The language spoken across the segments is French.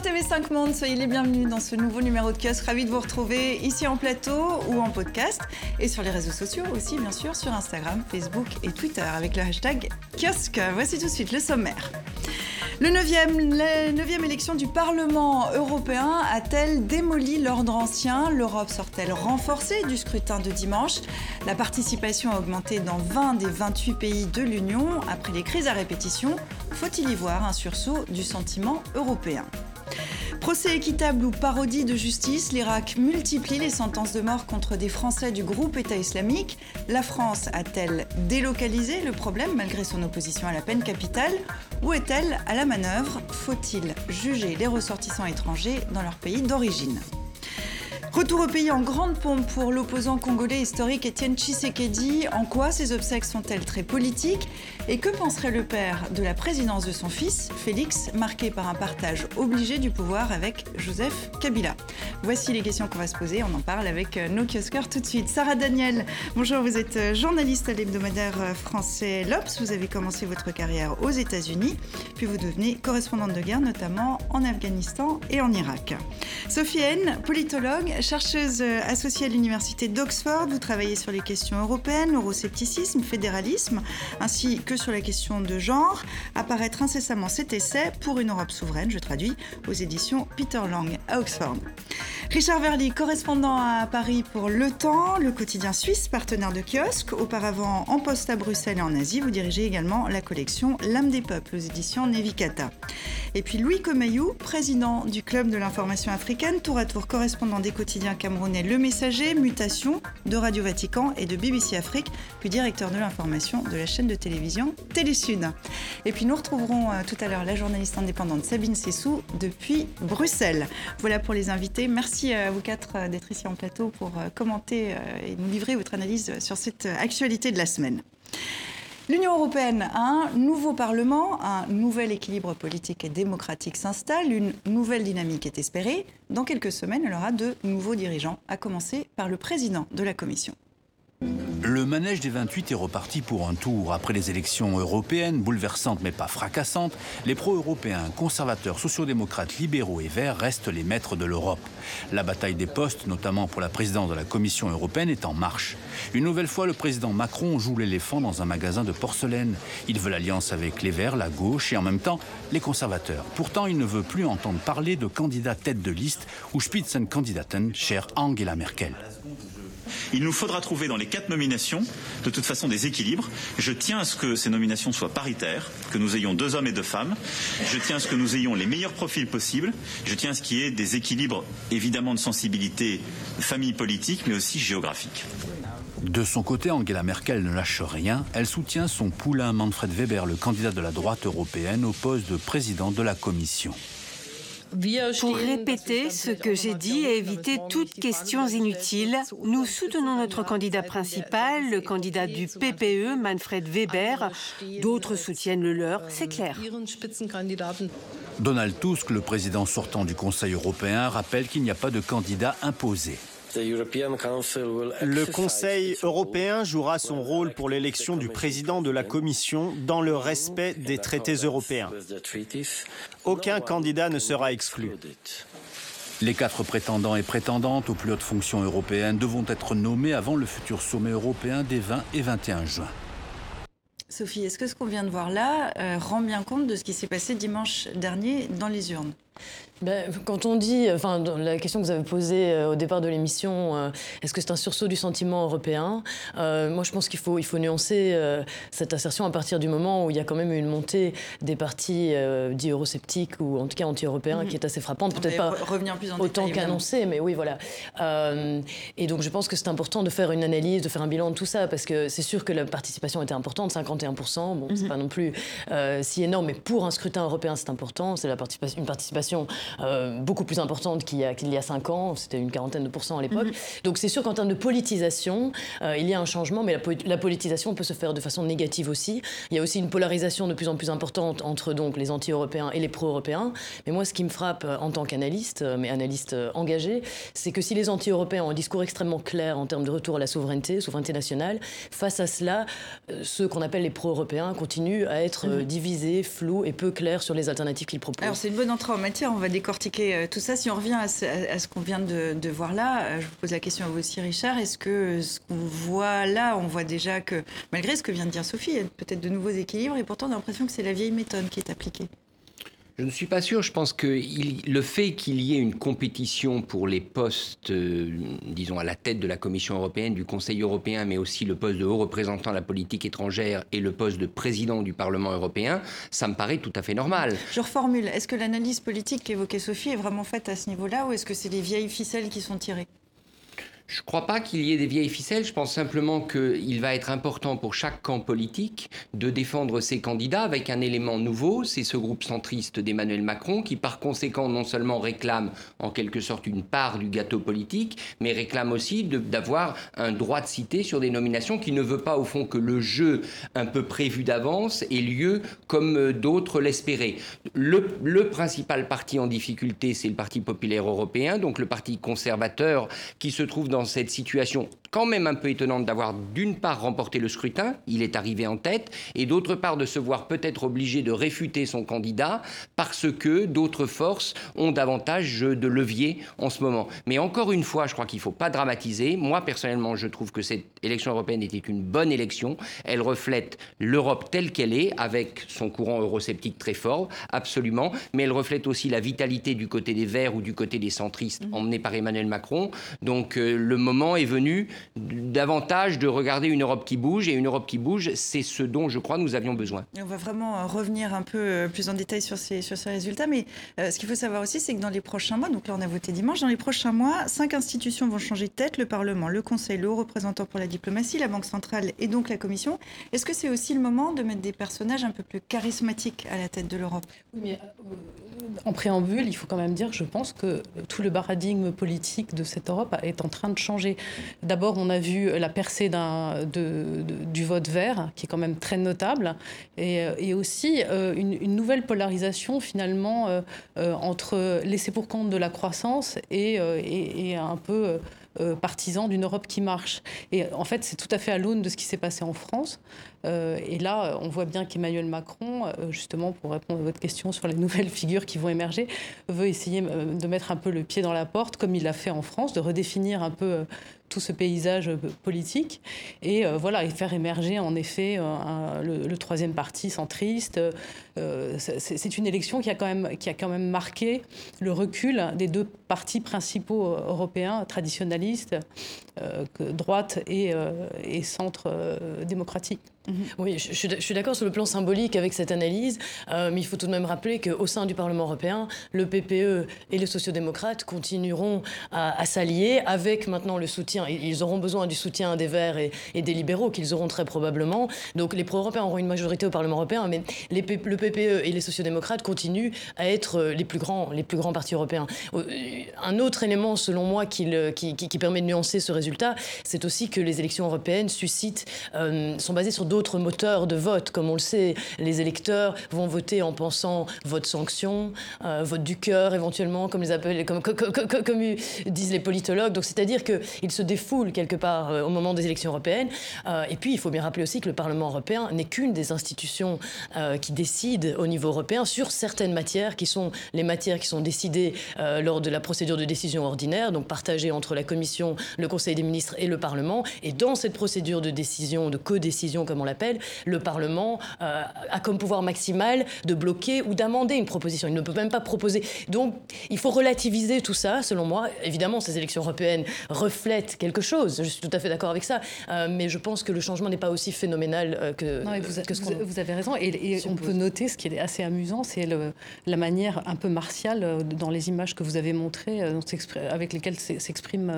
TV5 Monde, soyez les bienvenus dans ce nouveau numéro de kiosque. Ravi de vous retrouver ici en plateau ou en podcast et sur les réseaux sociaux aussi, bien sûr, sur Instagram, Facebook et Twitter avec le hashtag kiosque. Voici tout de suite le sommaire. Le 9e, la 9e élection du Parlement européen a-t-elle démoli l'ordre ancien? L'Europe sort-elle renforcée du scrutin de dimanche? La participation a augmenté dans 20 des 28 pays de l'Union. Après les crises à répétition, faut-il y voir un sursaut du sentiment européen? Procès équitable ou parodie de justice, l'Irak multiplie les sentences de mort contre des Français du groupe État islamique. La France a-t-elle délocalisé le problème malgré son opposition à la peine capitale? Ou est-elle à la manœuvre? Faut-il juger les ressortissants étrangers dans leur pays d'origine? Retour au pays en grande pompe pour l'opposant congolais historique Étienne Tshisekedi. En quoi ces obsèques sont-elles très politiques? Et que penserait le père de la présidence de son fils, Félix, marqué par un partage obligé du pouvoir avec Joseph Kabila? Voici les questions qu'on va se poser. On en parle avec euh, nos kiosqueurs tout de suite. Sarah Daniel, bonjour, vous êtes euh, journaliste à l'hebdomadaire euh, français L'Obs. Vous avez commencé votre carrière aux États-Unis, puis vous devenez correspondante de guerre, notamment en Afghanistan et en Irak. Sophie politologue, chercheuse associée à l'université d'Oxford, vous travaillez sur les questions européennes, l'euroscepticisme, fédéralisme, ainsi que sur la question de genre. Apparaître incessamment cet essai pour une Europe souveraine, je traduis, aux éditions Peter Lang à Oxford. Richard Verly, correspondant à Paris pour Le Temps, le quotidien suisse, partenaire de kiosque. Auparavant en poste à Bruxelles et en Asie, vous dirigez également la collection L'âme des peuples aux éditions Nevikata. Et puis Louis Comayou, président du Club de l'information africaine, tour à tour correspondant des quotidiens camerounais Le Messager, Mutation, de Radio Vatican et de BBC Afrique, puis directeur de l'information de la chaîne de télévision Télésud. Et puis nous retrouverons euh, tout à l'heure la journaliste indépendante Sabine Sessou depuis Bruxelles. Voilà pour les invités. Merci à vous quatre euh, d'être ici en plateau pour euh, commenter et nous livrer votre analyse sur cette actualité de la semaine. L'Union européenne a un nouveau Parlement, un nouvel équilibre politique et démocratique s'installe, une nouvelle dynamique est espérée. Dans quelques semaines, elle aura de nouveaux dirigeants, à commencer par le président de la Commission. Le manège des 28 est reparti pour un tour. Après les élections européennes, bouleversantes mais pas fracassantes, les pro-européens, conservateurs, sociodémocrates, libéraux et verts restent les maîtres de l'Europe. La bataille des postes, notamment pour la présidence de la Commission européenne, est en marche. Une nouvelle fois, le président Macron joue l'éléphant dans un magasin de porcelaine. Il veut l'alliance avec les verts, la gauche et en même temps les conservateurs. Pourtant, il ne veut plus entendre parler de candidat tête de liste ou Spitzenkandidaten, cher Angela Merkel. Il nous faudra trouver dans les quatre nominations, de toute façon, des équilibres. Je tiens à ce que ces nominations soient paritaires, que nous ayons deux hommes et deux femmes. Je tiens à ce que nous ayons les meilleurs profils possibles. Je tiens à ce qu'il y ait des équilibres, évidemment, de sensibilité famille politique, mais aussi géographique. De son côté, Angela Merkel ne lâche rien. Elle soutient son poulain Manfred Weber, le candidat de la droite européenne, au poste de président de la Commission. Pour répéter ce que j'ai dit et éviter toutes questions inutiles, nous soutenons notre candidat principal, le candidat du PPE, Manfred Weber. D'autres soutiennent le leur, c'est clair. Donald Tusk, le président sortant du Conseil européen, rappelle qu'il n'y a pas de candidat imposé. Le Conseil européen jouera son rôle pour l'élection du président de la Commission dans le respect des traités européens. Aucun candidat ne sera exclu. Les quatre prétendants et prétendantes aux plus hautes fonctions européennes devront être nommés avant le futur sommet européen des 20 et 21 juin. Sophie, est-ce que ce qu'on vient de voir là euh, rend bien compte de ce qui s'est passé dimanche dernier dans les urnes? Ben, quand on dit, enfin, la question que vous avez posée euh, au départ de l'émission, euh, est-ce que c'est un sursaut du sentiment européen euh, Moi, je pense qu'il faut, il faut nuancer cette assertion à partir du moment où il y a quand même une montée des partis dits eurosceptiques ou en tout cas anti-européens qui est assez frappante. Peut-être pas revenir plus en autant qu'annoncé, mais oui, voilà. et donc, je pense que c'est important de faire une analyse, de faire un bilan de tout ça, parce que c'est sûr que la participation était importante, 51%. Bon, c'est mhm. pas non plus si énorme, mais pour un scrutin européen, c'est important. C'est la participation, une participation euh, beaucoup plus importante qu'il y, a, qu'il y a cinq ans. C'était une quarantaine de pourcents à l'époque. Mhm. Donc c'est sûr qu'en termes de politisation, euh, il y a un changement, mais la, politisation peut se faire de façon négative aussi. Il y a aussi une polarisation de plus en plus importante entre donc les anti-européens et les pro-européens. Mais moi, ce qui me frappe euh, en tant qu'analyste, mais analyste engagé, c'est que si les anti-européens ont un discours extrêmement clair en termes de retour à la souveraineté, souveraineté nationale, face à cela, ceux qu'on appelle les pro-européens continuent à être mhm. divisés, flous et peu clairs sur les alternatives qu'ils proposent. Alors c'est une bonne entrée en matière. On va décortiquer tout ça. Si on revient à ce, qu'on vient de, voir là, je vous pose la question à vous aussi, Richard. Est-ce que ce qu'on voit là, on voit déjà que, malgré ce que vient de dire Sophie, il y a peut-être de nouveaux équilibres et pourtant on a l'impression que c'est la vieille méthode qui est appliquée je ne suis pas sûr. Je pense que le fait qu'il y ait une compétition pour les postes, euh, disons, à la tête de la Commission européenne, du Conseil européen, mais aussi le poste de haut représentant de la politique étrangère et le poste de président du Parlement européen, ça me paraît tout à fait normal. Je reformule. Est-ce que l'analyse politique qu'évoquait Sophie est vraiment faite à ce niveau-là ou est-ce que c'est les vieilles ficelles qui sont tirées? Je ne crois pas qu'il y ait des vieilles ficelles. Je pense simplement qu'il va être important pour chaque camp politique de défendre ses candidats avec un élément nouveau. C'est ce groupe centriste d'Emmanuel Macron qui, par conséquent, non seulement réclame en quelque sorte une part du gâteau politique, mais réclame aussi d'avoir un droit de citer sur des nominations qui ne veut pas, au fond, que le jeu un peu prévu d'avance ait lieu comme euh, d'autres l'espéraient. Le, le principal parti en difficulté, c'est le Parti populaire européen, donc le parti conservateur qui se trouve dans dans cette situation quand même un peu étonnante d'avoir d'une part remporté le scrutin, il est arrivé en tête, et d'autre part de se voir peut-être obligé de réfuter son candidat parce que d'autres forces ont davantage de levier en ce moment. Mais encore une fois, je crois qu'il ne faut pas dramatiser. Moi, personnellement, je trouve que cette élection européenne était une bonne élection. Elle reflète l'Europe telle qu'elle est, avec son courant eurosceptique très fort, absolument, mais elle reflète aussi la vitalité du côté des Verts ou du côté des centristes mmh. emmenés par Emmanuel Macron. Donc euh, le moment est venu davantage de regarder une Europe qui bouge. Et une Europe qui bouge, c'est ce dont je crois nous avions besoin. on va vraiment euh, revenir un peu euh, plus en détail sur ces, sur ces résultats. Mais euh, ce qu'il faut savoir aussi, c'est que dans les prochains mois, donc là on a voté dimanche, dans les prochains mois, cinq institutions vont changer de tête le Parlement, le Conseil, le haut représentant pour la diplomatie, la Banque centrale et donc la Commission. Est-ce que c'est aussi le moment de mettre des personnages un peu plus charismatiques à la tête de l'Europe? Oui, mais en préambule, il faut quand même dire, je pense que tout le paradigme politique de cette Europe est en train de changer. D'abord, on a vu la percée du vote vert, qui est quand même très notable, et, euh, aussi euh, une, nouvelle polarisation finalement euh, entre laisser pour compte de la croissance et, et un peu euh, partisan d'une Europe qui marche. Et en fait, c'est tout à fait à l'aune de ce qui s'est passé en France. Euh, et là, on voit bien qu'Emmanuel Macron, euh, justement, pour répondre à votre question sur les nouvelles figures qui vont émerger, veut essayer de mettre un peu le pied dans la porte, comme il l'a fait en France, de redéfinir un peu tout ce paysage politique et voilà et faire émerger en effet le, troisième parti centriste. c'est une élection qui a quand même marqué le recul des deux partis principaux européens traditionnels euh, droite et, euh, et centre euh, démocratique. Mhm. Oui, je, suis d'accord sur le plan symbolique avec cette analyse, mais il faut tout de même rappeler qu'au sein du Parlement européen, le PPE et les sociodémocrates continueront à, s'allier avec maintenant le soutien. Ils auront besoin du soutien des Verts et, des libéraux, qu'ils auront très probablement. Donc les pro-européens auront une majorité au Parlement européen, mais le PPE et les sociodémocrates continuent à être les plus grands, les plus grands partis européens. Un autre élément, selon moi, qui, permet de nuancer ce résultat, c'est aussi que les élections européennes suscitent, euh, sont basées sur d'autres moteurs de vote. Comme on le sait, les électeurs vont voter en pensant vote sanction, euh, vote du cœur éventuellement, comme, les appellent, comme, comme, disent les politologues. Donc c'est-à-dire qu'ils se défoulent quelque part euh, au moment des élections européennes. et puis il faut bien rappeler aussi que le Parlement européen n'est qu'une des institutions qui décident au niveau européen sur certaines matières qui sont les matières qui sont décidées lors de la procédure de décision ordinaire, donc partagées entre la Commission le Conseil des ministres et le Parlement. Et dans cette procédure de décision, de codécision comme on l'appelle, le Parlement euh, a comme pouvoir maximal de bloquer ou d'amender une proposition. Il ne peut même pas proposer. Donc il faut relativiser tout ça, selon moi. Évidemment, ces élections européennes reflètent quelque chose. Je suis tout à fait d'accord avec ça. Euh, mais je pense que le changement n'est pas aussi phénoménal euh, que, non, vous, que ce vous, vous, avez raison. Et, on peut noter ce qui est assez amusant, c'est la manière un peu martiale dans les images que vous avez montrées, avec lesquelles s'exprime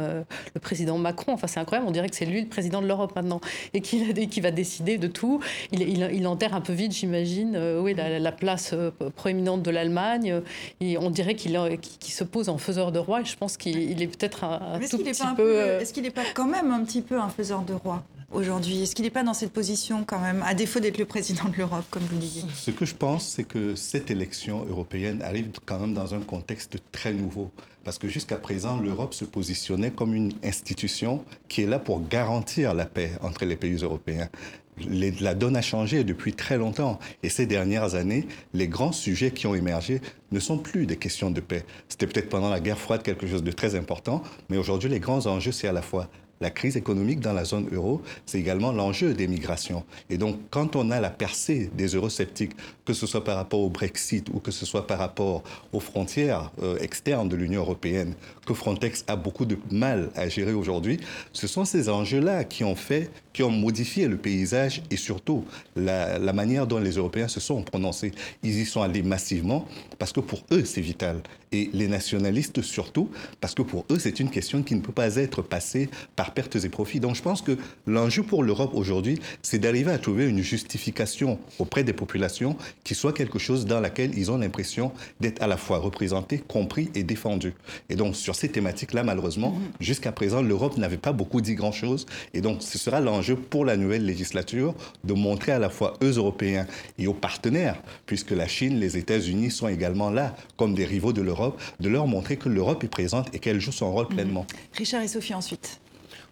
le président Macron. Enfin, c'est incroyable, on dirait que c'est lui le président de l'Europe maintenant et qu'il va décider de tout. Il, il, enterre un peu vite, j'imagine, euh, oui, la, place euh, proéminente de l'Allemagne. Et on dirait qu'il se pose en faiseur de roi et je pense qu'il est peut-être un, tout petit peu... Euh, est-ce qu'il n'est pas quand même un petit peu un faiseur de roi? Aujourd'hui Est-ce qu'il n'est pas dans cette position quand même, à défaut d'être le président de l'Europe, comme vous le disiez? Ce que je pense, c'est que cette élection européenne arrive quand même dans un contexte très nouveau. Parce que jusqu'à présent, l'Europe se positionnait comme une institution qui est là pour garantir la paix entre les pays européens. la donne a changé depuis très longtemps. Et ces dernières années, les grands sujets qui ont émergé ne sont plus des questions de paix. C'était peut-être pendant la guerre froide quelque chose de très important, mais aujourd'hui, les grands enjeux, c'est à la fois la crise économique dans la zone euro, c'est également l'enjeu des migrations. Et donc, quand on a la percée des eurosceptiques, que ce soit par rapport au Brexit ou que ce soit par rapport aux frontières euh, externes de l'Union européenne, que Frontex a beaucoup de mal à gérer aujourd'hui, ce sont ces enjeux-là qui ont fait, qui ont modifié le paysage et surtout la, la manière dont les Européens se sont prononcés. Ils y sont allés massivement parce que pour eux, c'est vital. Et les nationalistes surtout, parce que pour eux, c'est une question qui ne peut pas être passée par pertes et profits. Donc je pense que l'enjeu pour l'Europe aujourd'hui, c'est d'arriver à trouver une justification auprès des populations qui soit quelque chose dans laquelle ils ont l'impression d'être à la fois représentés, compris et défendus. Et donc sur ces thématiques-là, malheureusement, mhm. jusqu'à présent, l'Europe n'avait pas beaucoup dit grand-chose. Et donc ce sera l'enjeu pour la nouvelle législature de montrer à la fois aux Européens et aux partenaires, puisque la Chine, les États-Unis sont également là comme des rivaux de l'Europe, de leur montrer que l'Europe est présente et qu'elle joue son rôle mhm. pleinement. Richard et Sophie ensuite.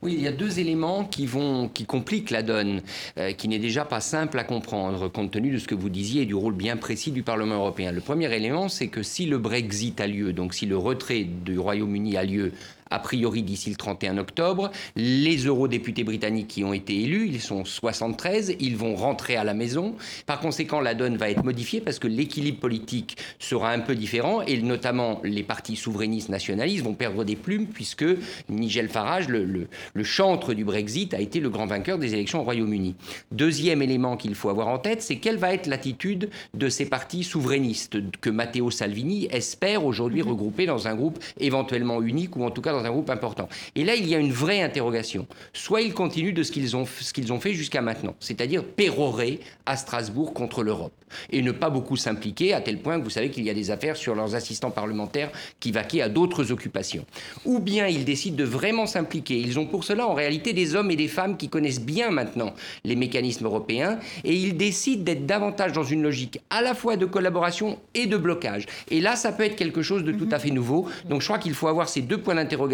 Oui, il y a deux éléments qui, vont, qui compliquent la donne, euh, qui n'est déjà pas simple à comprendre, compte tenu de ce que vous disiez et du rôle bien précis du Parlement européen. Le premier élément, c'est que si le Brexit a lieu, donc si le retrait du Royaume-Uni a lieu a priori d'ici le 31 octobre. Les eurodéputés britanniques qui ont été élus, ils sont 73, ils vont rentrer à la maison. Par conséquent, la donne va être modifiée parce que l'équilibre politique sera un peu différent et notamment les partis souverainistes nationalistes vont perdre des plumes puisque Nigel Farage, le, le chantre du Brexit, a été le grand vainqueur des élections au Royaume-Uni. Deuxième élément qu'il faut avoir en tête, c'est quelle va être l'attitude de ces partis souverainistes que Matteo Salvini espère aujourd'hui mhm. regrouper dans un groupe éventuellement unique ou en tout cas dans un groupe important. Et là, il y a une vraie interrogation. Soit ils continuent de ce qu'ils ont, ce qu'ils ont fait jusqu'à maintenant, c'est-à-dire pérorer à Strasbourg contre l'Europe et ne pas beaucoup s'impliquer, à tel point que vous savez qu'il y a des affaires sur leurs assistants parlementaires qui vaquaient à d'autres occupations. Ou bien ils décident de vraiment s'impliquer. Ils ont pour cela en réalité des hommes et des femmes qui connaissent bien maintenant les mécanismes européens et ils décident d'être davantage dans une logique à la fois de collaboration et de blocage. Et là, ça peut être quelque chose de tout à fait nouveau. Donc je crois qu'il faut avoir ces deux points d'interrogation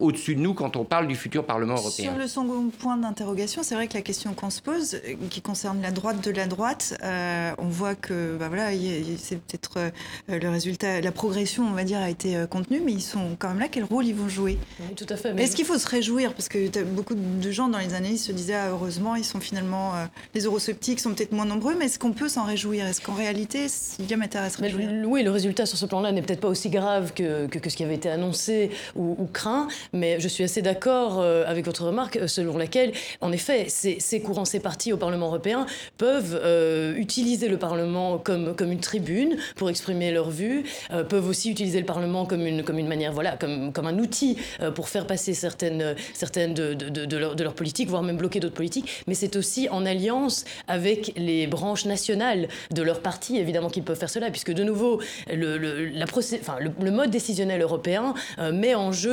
au-dessus de nous quand on parle du futur Parlement européen. Sur le second point d'interrogation, c'est vrai que la question qu'on se pose, euh, qui concerne la droite de la droite, euh, on voit que bah voilà, c'est peut-être euh, le résultat, la progression, on va dire, a été euh, contenue, mais ils sont quand même là. Quel rôle ils vont jouer? Oui, Tout à fait. Est-ce qu'il faut se réjouir? Parce que beaucoup de gens dans les analyses se disaient ah, heureusement, ils sont finalement euh, les eurosceptiques sont peut-être moins nombreux, mais est-ce qu'on peut s'en réjouir? Est-ce qu'en réalité, il y a matière à se réjouir Oui, le résultat sur ce plan-là n'est peut-être pas aussi grave que, que, ce qui avait été annoncé ou, craint, mais je suis assez d'accord avec votre remarque selon laquelle, en effet, ces, courants, ces partis au Parlement européen peuvent utiliser le le Parlement comme, comme une tribune pour exprimer leur vue, euh, peuvent aussi utiliser le Parlement comme une, comme une manière, voilà, comme, comme un outil euh, pour faire passer certaines, certaines de, de, de, leur, politique, voire même bloquer d'autres politiques. Mais c'est aussi en alliance avec les branches nationales de leur parti, évidemment, qu'ils peuvent faire cela, puisque de nouveau, le, le la enfin, le, mode décisionnel européen euh, met en jeu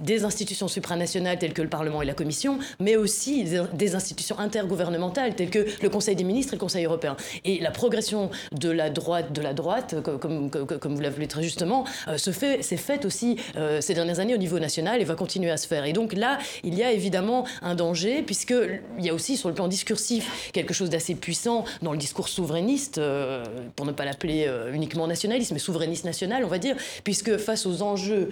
des institutions supranationales telles que le Parlement et la Commission, mais aussi des, institutions intergouvernementales telles que le Conseil des ministres et le Conseil européen. Et la progression de la droite, de la droite, comme, vous l'avez très justement, euh, se fait, s'est faite aussi euh, ces dernières années au niveau national et va continuer à se faire. Et donc là, il y a évidemment un danger, puisqu'il y a aussi sur le plan discursif quelque chose d'assez puissant dans le discours souverainiste, euh, pour ne pas l'appeler uniquement nationaliste, mais souverainiste national, on va dire, puisque face aux enjeux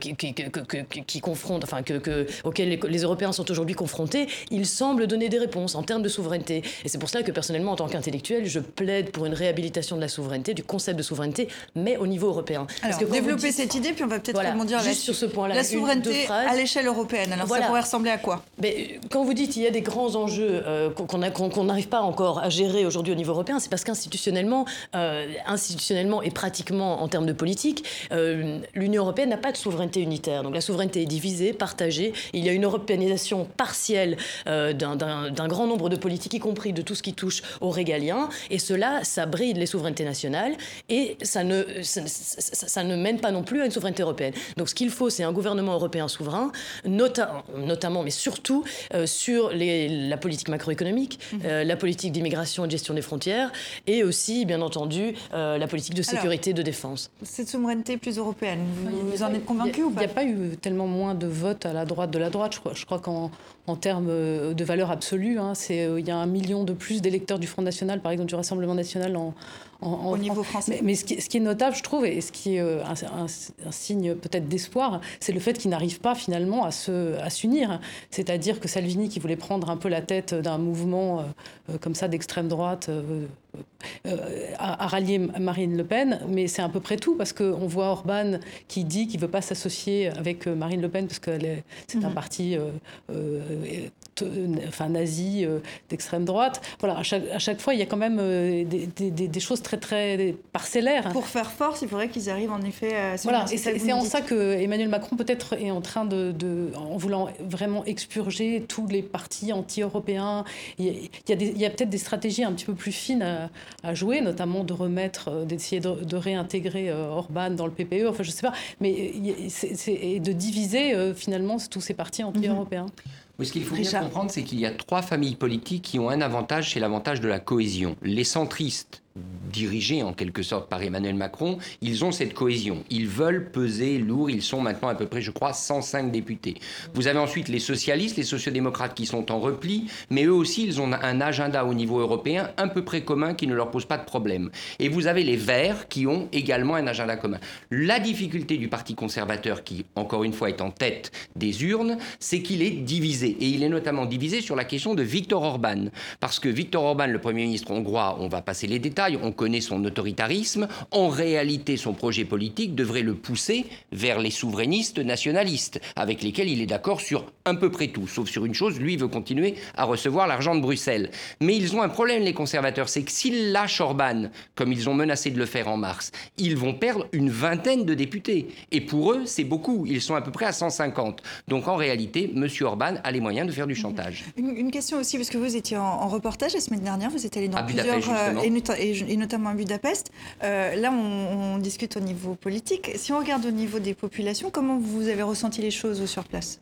qui, qui, confrontent, enfin, que, auxquels les, les Européens sont aujourd'hui confrontés, il semble donner des réponses en termes de souveraineté. Et c'est pour ça que personnellement, en tant qu'intellectuel, je plaide pour une réhabilitation de la souveraineté, du concept de souveraineté, mais au niveau européen. Alors, Parce que développer cette idée, puis on va peut-être voilà, rebondir juste sur ce point-là. La souveraineté à l'échelle européenne. Alors, ça pourrait ressembler à quoi mais, Quand vous dites qu'il y a des grands enjeux euh, qu'on n'arrive pas encore à gérer aujourd'hui au niveau européen, c'est parce qu'institutionnellement, euh, institutionnellement et pratiquement en termes de politique, euh, l'Union européenne n'a pas de souveraineté unitaire. Donc la souveraineté est divisée, partagée. Il y a une européanisation partielle d'un grand nombre de politiques, y compris de tout ce qui touche au régalien et cela, ça bride les souverainetés nationales, et ça ne, ça, ne mène pas non plus à une souveraineté européenne. Donc ce qu'il faut, c'est un gouvernement européen souverain, notamment, mais surtout euh, sur les, la politique macroéconomique, mhm. euh, la politique d'immigration et de gestion des frontières, et aussi, bien entendu, euh, la politique de sécurité et de défense. Cette souveraineté plus européenne, vous, en êtes convaincu ou pas Il n'y a pas eu tellement moins de votes à la droite de la droite. Je crois, je crois qu'en en termes de valeur absolue, hein, il y a un million de plus d'électeurs du Front National, par exemple du Rassemblement National en, au niveau français. Mais, ce, qui, est notable, je trouve, et ce qui est euh, un, signe peut-être d'espoir, c'est le fait qu'ils n'arrivent pas finalement à s'unir. À C'est-à-dire que Salvini, qui voulait prendre un peu la tête d'un mouvement euh, euh, comme ça d'extrême droite, a, rallié Marine Le Pen, mais c'est à peu près tout, parce qu'on voit Orban qui dit qu'il ne veut pas s'associer avec Marine Le Pen, parce que c'est un mhm. parti enfin, nazi d'extrême droite. Voilà, à chaque, à chaque, fois, il y a quand même des, des, des choses très très parcellaire. Pour faire force, il faudrait qu'ils arrivent en effet à Voilà, et c'est en ça que Emmanuel Macron peut-être est en train de, en voulant vraiment expurger tous les partis anti-européens. Il y a, a peut-être des stratégies un petit peu plus fines à, jouer, notamment de remettre, euh, d'essayer de, réintégrer euh, Orban dans le PPE. Enfin, je sais pas, mais c'est de diviser euh, finalement tous ces partis anti-européens. Ce qu'il faut bien comprendre, c'est qu'il y a trois familles politiques qui ont un avantage, c'est l'avantage de la cohésion. Les centristes dirigés en quelque sorte par Emmanuel Macron, ils ont cette cohésion. Ils veulent peser lourd. Ils sont maintenant à peu près, je crois, 105 députés. Vous avez ensuite les socialistes, les sociodémocrates qui sont en repli, mais eux aussi, ils ont un agenda au niveau européen un peu près commun qui ne leur pose pas de problème. Et vous avez les Verts qui ont également un agenda commun. La difficulté du Parti conservateur, qui encore une fois est en tête des urnes, c'est qu'il est divisé. Et il est notamment divisé sur la question de Viktor Orban. Parce que Viktor Orban, le Premier ministre hongrois, on va passer les détails, on connaît son autoritarisme, en réalité son projet politique devrait le pousser vers les souverainistes nationalistes, avec lesquels il est d'accord sur à peu près tout, sauf sur une chose, lui veut continuer à recevoir l'argent de Bruxelles. Mais ils ont un problème, les conservateurs, c'est que s'ils lâchent Orban, comme ils ont menacé de le faire en mars, ils vont perdre une vingtaine de députés. Et pour eux, c'est beaucoup, ils sont à peu près à 150. Donc en réalité, M. Orban a les moyens de faire du chantage. Une, question aussi, parce que vous étiez en, reportage la semaine dernière, vous êtes allé dans plusieurs... Euh, et, notamment à Budapest. Euh, là, on, discute au niveau politique. Si on regarde au niveau des populations, comment vous avez ressenti les choses sur place?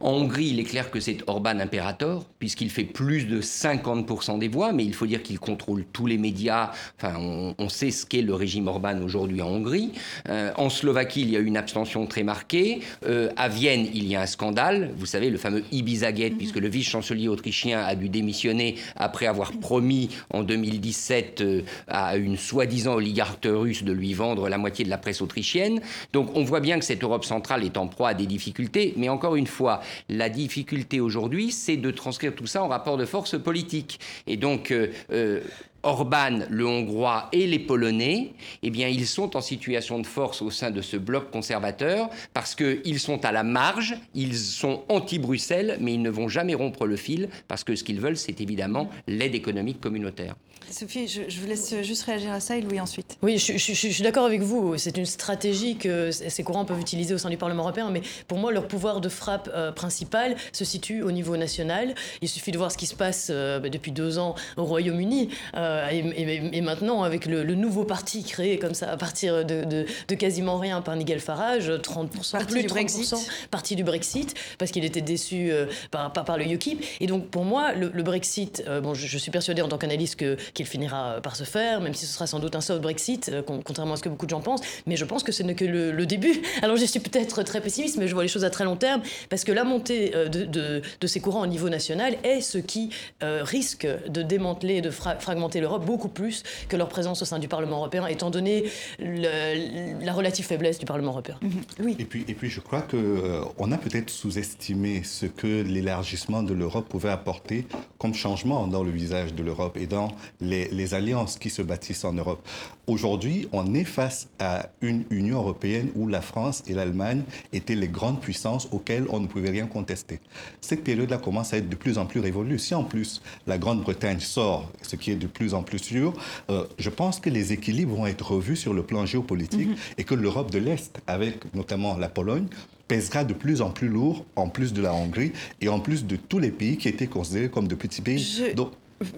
En Hongrie, il est clair que c'est Orban impérator, puisqu'il fait plus de 50% des voix, mais il faut dire qu'il contrôle tous les médias. Enfin, on, sait ce qu'est le régime Orban aujourd'hui en Hongrie. Euh, en Slovaquie, il y a une abstention très marquée. Euh, à Vienne, il y a un scandale. Vous savez, le fameux Ibiza-gate, mhm. puisque le vice-chancelier autrichien a dû démissionner après avoir promis en 2017 à une soi-disant oligarque russe de lui vendre la moitié de la presse autrichienne. Donc on voit bien que cette Europe centrale est en proie à des difficultés, mais encore une fois, la difficulté aujourd'hui, c'est de transcrire tout ça en rapport de force politique. Et donc, euh, euh, Orban, le Hongrois et les Polonais, eh bien, ils sont en situation de force au sein de ce bloc conservateur parce qu'ils sont à la marge, ils sont anti-Bruxelles, mais ils ne vont jamais rompre le fil parce que ce qu'ils veulent, c'est évidemment l'aide économique communautaire. Sophie, je, vous laisse juste réagir à ça et Louis ensuite. Oui, je, suis d'accord avec vous. C'est une stratégie que ces courants peuvent utiliser au sein du Parlement européen, mais pour moi, leur pouvoir de frappe euh, principal se situe au niveau national. Il suffit de voir ce qui se passe euh, bah, depuis deux ans au Royaume-Uni euh, et, maintenant avec le, nouveau parti créé comme ça à partir de, quasiment rien par Nigel Farage, 30%, parti plus du 30%, Brexit. parti du Brexit, parce qu'il était déçu par, par, le UKIP. Et donc pour moi, le, Brexit, bon, je, suis persuadé en tant qu'analyste que qu'il finira par se faire, même si ce sera sans doute un soft Brexit, euh, contrairement à ce que beaucoup de gens pensent. Mais je pense que ce n'est que le, début. Alors je suis peut-être très pessimiste, mais je vois les choses à très long terme, parce que la montée euh, de, de, ces courants au niveau national est ce qui euh, risque de démanteler et de fragmenter l'Europe beaucoup plus que leur présence au sein du Parlement européen, étant donné la relative faiblesse du Parlement européen. Mm-hmm. Oui. Et puis, et puis je crois qu'on a peut-être sous-estimé ce que l'élargissement de l'Europe pouvait apporter comme changement dans le visage de l'Europe et dans les, alliances qui se bâtissent en Europe. Aujourd'hui, on est face à une Union européenne où la France et l'Allemagne étaient les grandes puissances auxquelles on ne pouvait rien contester. Cette période-là commence à être de plus en plus révolue. Si en plus la Grande-Bretagne sort, ce qui est de plus en plus sûr, euh, je pense que les équilibres vont être revus sur le plan géopolitique mhm. et que l'Europe de l'Est, avec notamment la Pologne, pèsera de plus en plus lourd, en plus de la Hongrie et en plus de tous les pays qui étaient considérés comme de petits pays. Donc,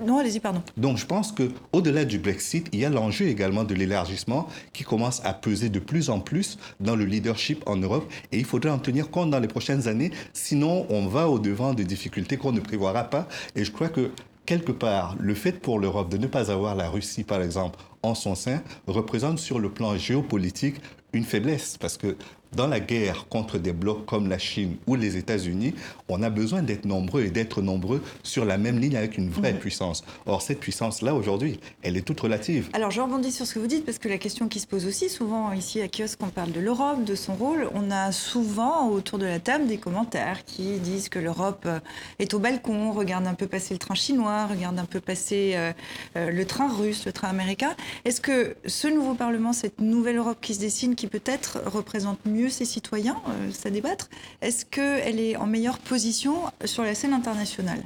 non, allez-y, pardon. Donc, je pense que au-delà du Brexit, il y a l'enjeu également de l'élargissement qui commence à peser de plus en plus dans le leadership en Europe. Et il faudrait en tenir compte dans les prochaines années. Sinon, on va au-devant de difficultés qu'on ne prévoira pas. Et je crois que quelque part, le fait pour l'Europe de ne pas avoir la Russie, par exemple, en son sein, représente sur le plan géopolitique une faiblesse parce que dans la guerre contre des blocs comme la Chine ou les États-Unis, on a besoin d'être nombreux et d'être nombreux sur la même ligne avec une vraie puissance. Or, cette puissance-là, aujourd'hui, elle est toute relative. Alors, je rebondis sur ce que vous dites, parce que la question qui se pose aussi, souvent ici à Kiosque, on parle de l'Europe, de son rôle. On a souvent autour de la table des commentaires qui disent que l'Europe euh, est au balcon, regarde un peu passer le train chinois, regarde un peu passer euh, euh, le train russe, le train américain. Est-ce que ce nouveau Parlement, cette nouvelle Europe qui se dessine, qui peut-être représente mieux ses citoyens, ça débattre, est-ce qu'elle est en meilleure position sur la scène internationale?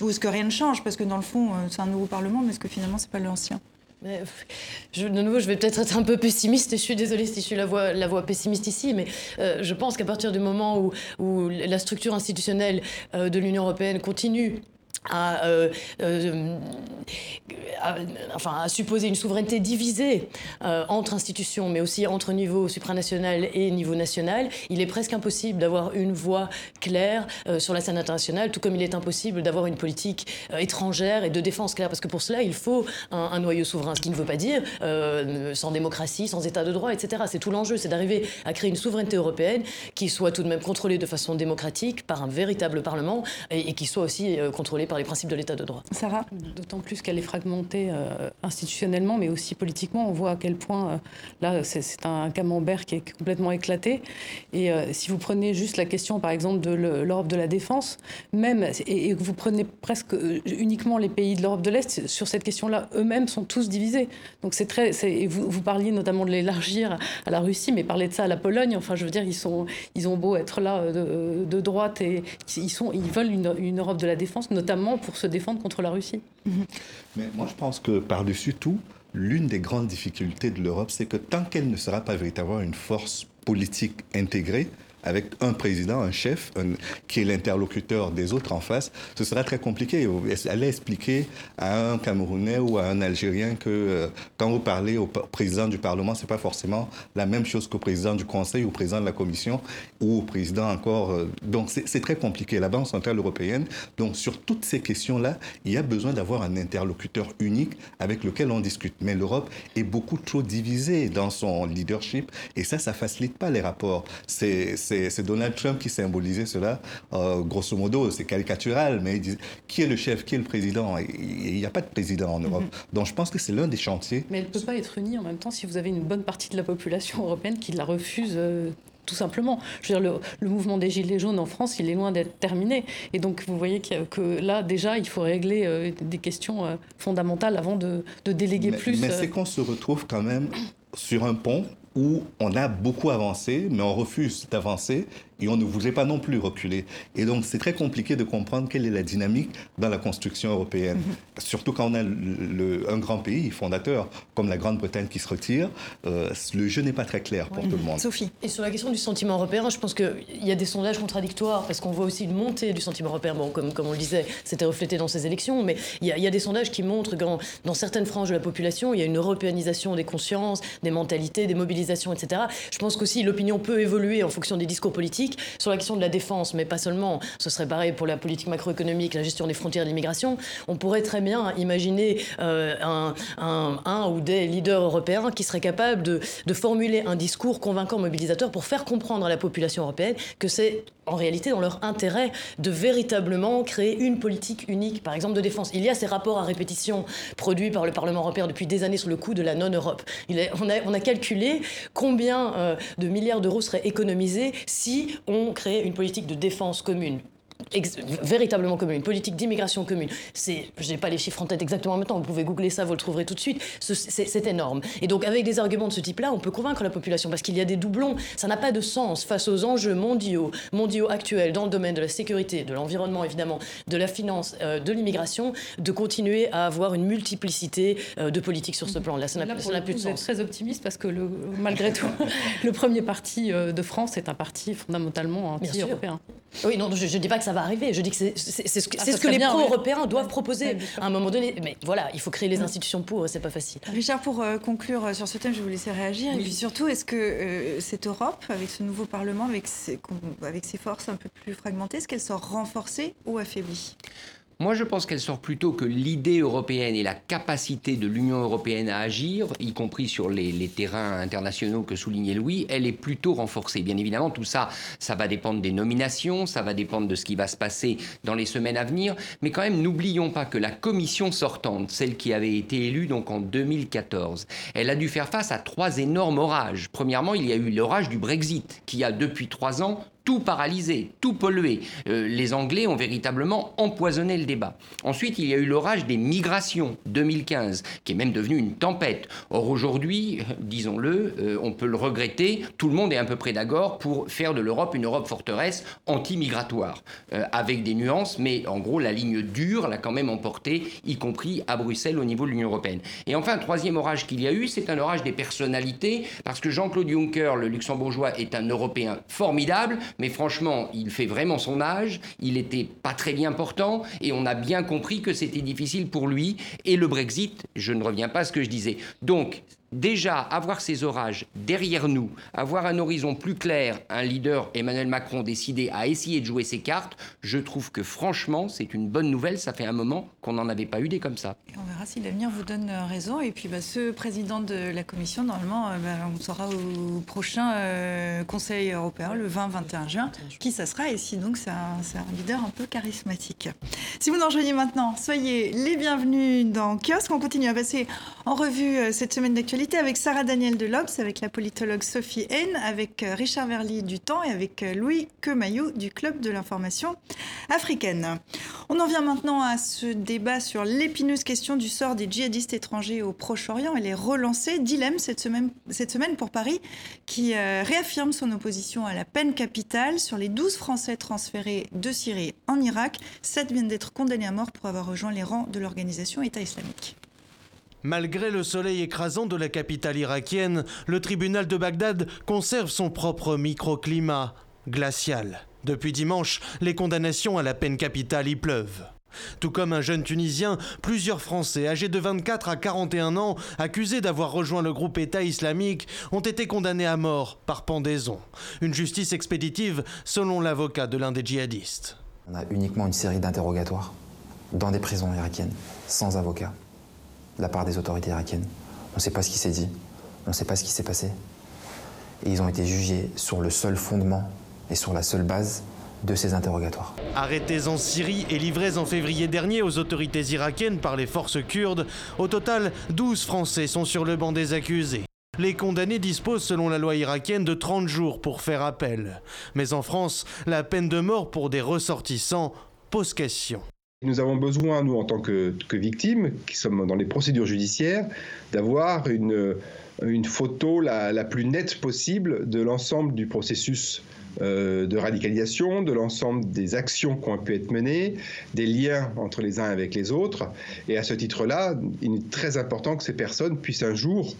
Ou est-ce que rien ne change? Parce que dans le fond, c'est un nouveau Parlement, mais est-ce que finalement, c'est pas l'ancien? Je, de nouveau, je vais peut-être être un peu pessimiste, et je suis désolée si je suis la voix, pessimiste ici, mais je pense qu'à partir du moment où la structure institutionnelle de l'Union européenne continue euh, euh, à, supposer une souveraineté divisée euh, entre institutions, mais aussi entre niveau supranational et niveau national, il est presque impossible d'avoir une voix claire sur la scène internationale, tout comme il est impossible d'avoir une politique étrangère et de défense claire, parce que pour cela, il faut un, noyau souverain, ce qui ne veut pas dire sans démocratie, sans état de droit, etc. C'est tout l'enjeu, c'est d'arriver à créer une souveraineté européenne qui soit tout de même contrôlée de façon démocratique par un véritable Parlement et, et qui soit aussi contrôlée par les principes de l'état de droit. Sarah? D'autant plus qu'elle est fragmentée euh, institutionnellement, mais aussi politiquement. On voit à quel point, euh, là, c'est un camembert qui est complètement éclaté. Et euh, si vous prenez juste la question, par exemple, de l'Europe de la défense, même, et, que vous prenez presque uniquement les pays de l'Europe de l'Est, sur cette question-là, eux-mêmes sont tous divisés. Donc c'est très. Vous, vous parliez notamment de l'élargir à la Russie, mais parler de ça à la Pologne, enfin, je veux dire, ils, sont, ils ont beau être là de, de droite et ils, sont, ils veulent une, une Europe de la défense, notamment pour se défendre contre la Russie. Mais moi, je pense que par-dessus tout, l'une des grandes difficultés de l'Europe, c'est que tant qu'elle ne sera pas véritablement une force politique intégrée, avec un président, un chef, qui est l'interlocuteur des autres en face, ce sera très compliqué. Aller expliquer à un Camerounais ou à un Algérien que euh, quand vous parlez au président du Parlement, c'est pas forcément la même chose qu'au président du Conseil, au président de la Commission, ou au président encore. Euh, donc c'est très compliqué. La Banque centrale européenne, donc sur toutes ces questions-là, il y a besoin d'avoir un interlocuteur unique avec lequel on discute. Mais l'Europe est beaucoup trop divisée dans son leadership, et ça, ça facilite pas les rapports. C'est Donald Trump qui symbolisait cela. Euh, grosso modo, c'est caricatural, mais il qui est le chef, qui est le président? Il n'y a pas de président en Europe. Mhm. Donc je pense que c'est l'un des chantiers. Mais elle ne peut pas être unie en même temps si vous avez une bonne partie de la population européenne qui la refuse. Euh, tout simplement. Je veux dire, le, mouvement des Gilets jaunes en France, il est loin d'être terminé. Et donc, vous voyez que, là, déjà, il faut régler euh, des questions fondamentales avant de, déléguer plus. Mais c'est qu'on se retrouve quand même sur un pont où on a beaucoup avancé, mais on refuse d'avancer et on ne voulait pas non plus reculer. Et donc, c'est très compliqué de comprendre quelle est la dynamique dans la construction européenne. Mm-hmm. Surtout quand on a un grand pays fondateur comme la Grande-Bretagne qui se retire, euh, le jeu n'est pas très clair pour tout le monde. Sophie. Et sur la question du sentiment européen, je pense qu'il y a des sondages contradictoires parce qu'on voit aussi une montée du sentiment européen. Bon, comme, comme on le disait, c'était reflété dans ces élections, mais il y, a, des sondages qui montrent que dans, dans certaines franges de la population, il y a une européanisation des consciences, des mentalités, des mobilisations, etc. Je pense qu'aussi l'opinion peut évoluer en fonction des discours politiques sur la question de la défense, mais pas seulement. Ce serait pareil pour la politique macroéconomique, la gestion des frontières et de l'immigration. On pourrait très bien imaginer euh, un, ou des leaders européens qui seraient capables de, formuler un discours convaincant, mobilisateur, pour faire comprendre à la population européenne que c'est en réalité dans leur intérêt de véritablement créer une politique unique, par exemple de défense. Il y a ces rapports à répétition produits par le Parlement européen depuis des années sur le coût de la non-Europe. On a, on a calculé combien euh, de milliards d'euros seraient économisés si on créait une politique de défense commune véritablement commune, une politique d'immigration commune. C'est, je n'ai pas les chiffres en tête exactement maintenant, vous pouvez googler ça, vous le trouverez tout de suite. C'est énorme. Et donc avec des arguments de ce type-là, on peut convaincre la population parce qu'il y a des doublons. Ça n'a pas de sens face aux enjeux mondiaux, mondiaux actuels dans le domaine de la sécurité, de l'environnement évidemment, de la finance, euh, de l'immigration, de continuer à avoir une multiplicité euh, de politiques sur ce plan-là. Ça n'a plus de sens. Vous êtes très optimiste parce que le, malgré tout, le premier parti euh, de France est un parti fondamentalement anti-européen. Oui, non, je ne dis pas que ça va arriver. Je dis que c'est ce que, ah, ce que les pro-européens doivent proposer à un moment donné. Mais voilà, il faut créer les institutions pour, c'est pas facile. Richard, pour euh, conclure euh, sur ce thème, je vais vous laisser réagir. Et puis surtout, est-ce que euh, cette Europe, avec ce nouveau Parlement, avec ses, avec ses forces un peu plus fragmentées, est-ce qu'elle sort renforcée ou affaiblie? Moi, je pense qu'elle sort plutôt que l'idée européenne et la capacité de l'Union européenne à agir, y compris sur les, terrains internationaux que soulignait Louis, elle est plutôt renforcée. Bien évidemment, tout ça, ça va dépendre des nominations, ça va dépendre de ce qui va se passer dans les semaines à venir. Mais quand même, n'oublions pas que la commission sortante, celle qui avait été élue donc en 2014, elle a dû faire face à trois énormes orages. Premièrement, il y a eu l'orage du Brexit, qui a depuis trois ans tout paralysé, tout pollué. Euh, les Anglais ont véritablement empoisonné le débat. Ensuite, il y a eu l'orage des migrations 2015, qui est même devenu une tempête. Or aujourd'hui, disons-le, euh, on peut le regretter, tout le monde est à peu près d'accord pour faire de l'Europe une Europe forteresse anti-migratoire, euh, avec des nuances, mais en gros, la ligne dure l'a quand même emporté, y compris à Bruxelles au niveau de l'Union européenne. Et enfin, troisième orage qu'il y a eu, c'est un orage des personnalités, parce que Jean-Claude Juncker, le luxembourgeois, est un Européen formidable, mais franchement, il fait vraiment son âge, il n'était pas très bien portant, et on a bien compris que c'était difficile pour lui. Et le Brexit, je ne reviens pas à ce que je disais. Donc, déjà avoir ces orages derrière nous, avoir un horizon plus clair, un leader, Emmanuel Macron, décidé à essayer de jouer ses cartes, je trouve que franchement, c'est une bonne nouvelle. Ça fait un moment qu'on n'en avait pas eu des comme ça. on verra si l'avenir vous donne euh, raison. Et puis, bah, ce président de la Commission, normalement, euh, bah, on saura au prochain euh, Conseil européen, le 20-21 juin, qui ça sera? Et si donc, c'est un, un, leader un peu charismatique? Si vous nous rejoignez maintenant, soyez les bienvenus dans Kiosque. On continue à passer en revue cette semaine d'actualité avec Sarah Daniel de Lobs, avec la politologue Sophie Haine, avec euh, Richard Verly du Temps et avec euh, Louis Quemayou du Club de l'information africaine. On en vient maintenant à ce débat sur l'épineuse question du sort des djihadistes étrangers au Proche-Orient. Elle est relancée. Dilemme cette semaine, cette semaine pour Paris, qui euh, réaffirme son opposition à la peine capitale. Sur les 12 Français transférés de Syrie en Irak, 7 viennent d'être condamnés à mort pour avoir rejoint les rangs de l'organisation État islamique. Malgré le soleil écrasant de la capitale irakienne, le tribunal de Bagdad conserve son propre microclimat glacial. Depuis dimanche, les condamnations à la peine capitale y pleuvent. Tout comme un jeune Tunisien, plusieurs Français âgés de 24 à 41 ans, accusés d'avoir rejoint le groupe État islamique, ont été condamnés à mort par pendaison. Une justice expéditive selon l'avocat de l'un des djihadistes. On a uniquement une série d'interrogatoires dans des prisons irakiennes, sans avocat de la part des autorités irakiennes. On ne sait pas ce qui s'est dit, on ne sait pas ce qui s'est passé. Et ils ont été jugés sur le seul fondement et sur la seule base de ces interrogatoires. Arrêtés en Syrie et livrés en février dernier aux autorités irakiennes par les forces kurdes, au total, 12 Français sont sur le banc des accusés. Les condamnés disposent, selon la loi irakienne, de 30 jours pour faire appel. Mais en France, la peine de mort pour des ressortissants pose question. Nous avons besoin, nous, en tant que, victimes, qui sommes dans les procédures judiciaires, d'avoir une, photo la, la, plus nette possible de l'ensemble du processus euh, de radicalisation, de l'ensemble des actions qui ont pu être menées, des liens entre les uns avec les autres. Et à ce titre-là, il est très important que ces personnes puissent un jour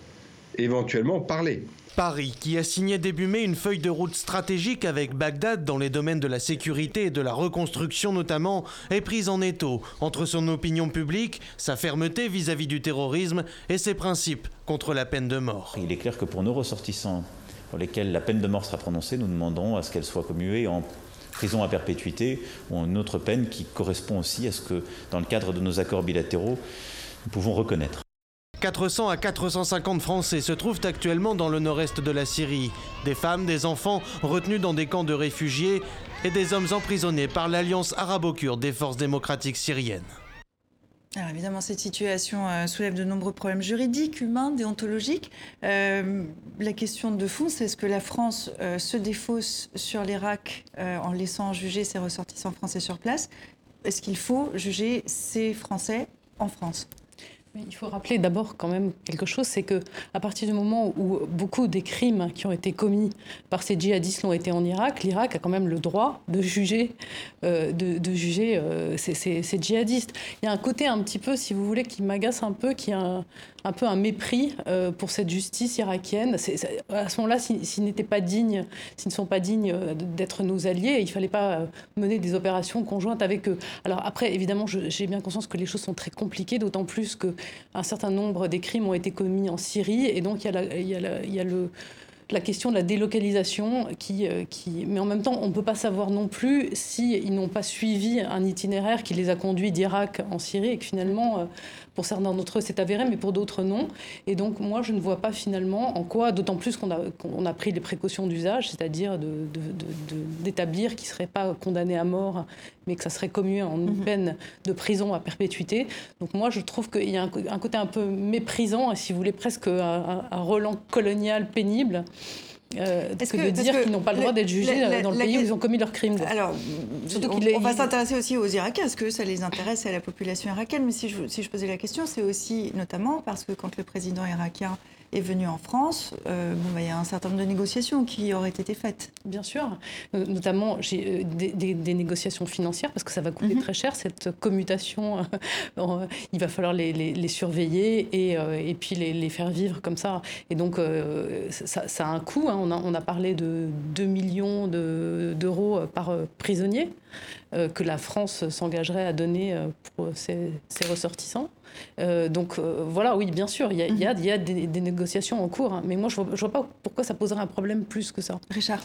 éventuellement parler. Paris, qui a signé début mai une feuille de route stratégique avec Bagdad dans les domaines de la sécurité et de la reconstruction notamment, est prise en étau entre son opinion publique, sa fermeté vis-à-vis du terrorisme et ses principes contre la peine de mort. Il est clair que pour nos ressortissants pour lesquels la peine de mort sera prononcée, nous demandons à ce qu'elle soit commuée en prison à perpétuité ou une autre peine qui correspond aussi à ce que, dans le cadre de nos accords bilatéraux, nous pouvons reconnaître. 400 à 450 Français se trouvent actuellement dans le nord-est de la Syrie. Des femmes, des enfants retenus dans des camps de réfugiés et des hommes emprisonnés par l'Alliance arabo-kurde des forces démocratiques syriennes. Alors évidemment, cette situation euh, soulève de nombreux problèmes juridiques, humains, déontologiques. Euh, la question de fond, c'est est-ce que la France euh, se défausse sur l'Irak en laissant juger ses ressortissants français sur place? Est-ce qu'il faut juger ces Français en France? Il faut rappeler d'abord quand même quelque chose, c'est que à partir du moment où beaucoup des crimes qui ont été commis par ces djihadistes l'ont été en Irak, l'Irak a quand même le droit de juger, euh, de, juger euh, ces, djihadistes. Il y a un côté un petit peu, si vous voulez, qui m'agace un peu, qui est un, un peu un mépris euh, pour cette justice irakienne. à ce moment-là, s'ils n'étaient pas dignes, s'ils ne sont pas dignes d'être nos alliés, il ne fallait pas mener des opérations conjointes avec eux. Alors après, évidemment, j'ai bien conscience que les choses sont très compliquées, d'autant plus que un certain nombre des crimes ont été commis en Syrie, et donc il y a, il y le la question de la délocalisation, qui, qui, mais en même temps, on ne peut pas savoir non plus s'ils n'ont pas suivi un itinéraire qui les a conduits d'Irak en Syrie et que finalement, pour certains d'entre eux, c'est avéré, mais pour d'autres, non. Et donc, moi, je ne vois pas finalement en quoi, d'autant plus qu'on a, qu'on a pris les précautions d'usage, c'est-à-dire d'établir de, de, qu'ils ne seraient pas condamnés à mort, mais que ça serait commué en une mhm. peine de prison à perpétuité. Donc, moi, je trouve qu'il y a un, côté un peu méprisant, et si vous voulez, presque un, un relan colonial pénible. Euh, que, que, de dire qu'ils n'ont pas le droit d'être jugés dans le pays où ils ont commis leurs crimes. Alors, Surtout on, on va s'intéresser aussi aux Irakiens. Est-ce que ça les intéresse à la population irakienne? Mais si je, si je posais la question, c'est aussi notamment parce que quand le président irakien est venu en France, euh, bon, bah, il y a un certain nombre de négociations qui auraient été faites. Bien sûr, euh, notamment j'ai, euh, des, des, négociations financières, parce que ça va coûter mhm. très cher, cette commutation. il va falloir les, les, les surveiller et, et puis les, les, faire vivre comme ça. Et donc, ça, ça, a un coût. Hein. On, a, on, a, parlé de 2 millions de, d'euros par prisonnier que la France s'engagerait à donner pour ses, ses ressortissants. Euh, donc euh, voilà, oui, bien sûr, il y a, y a, y a des, des, négociations en cours, hein, mais moi je ne vois, vois, pas pourquoi ça poserait un problème plus que ça. Richard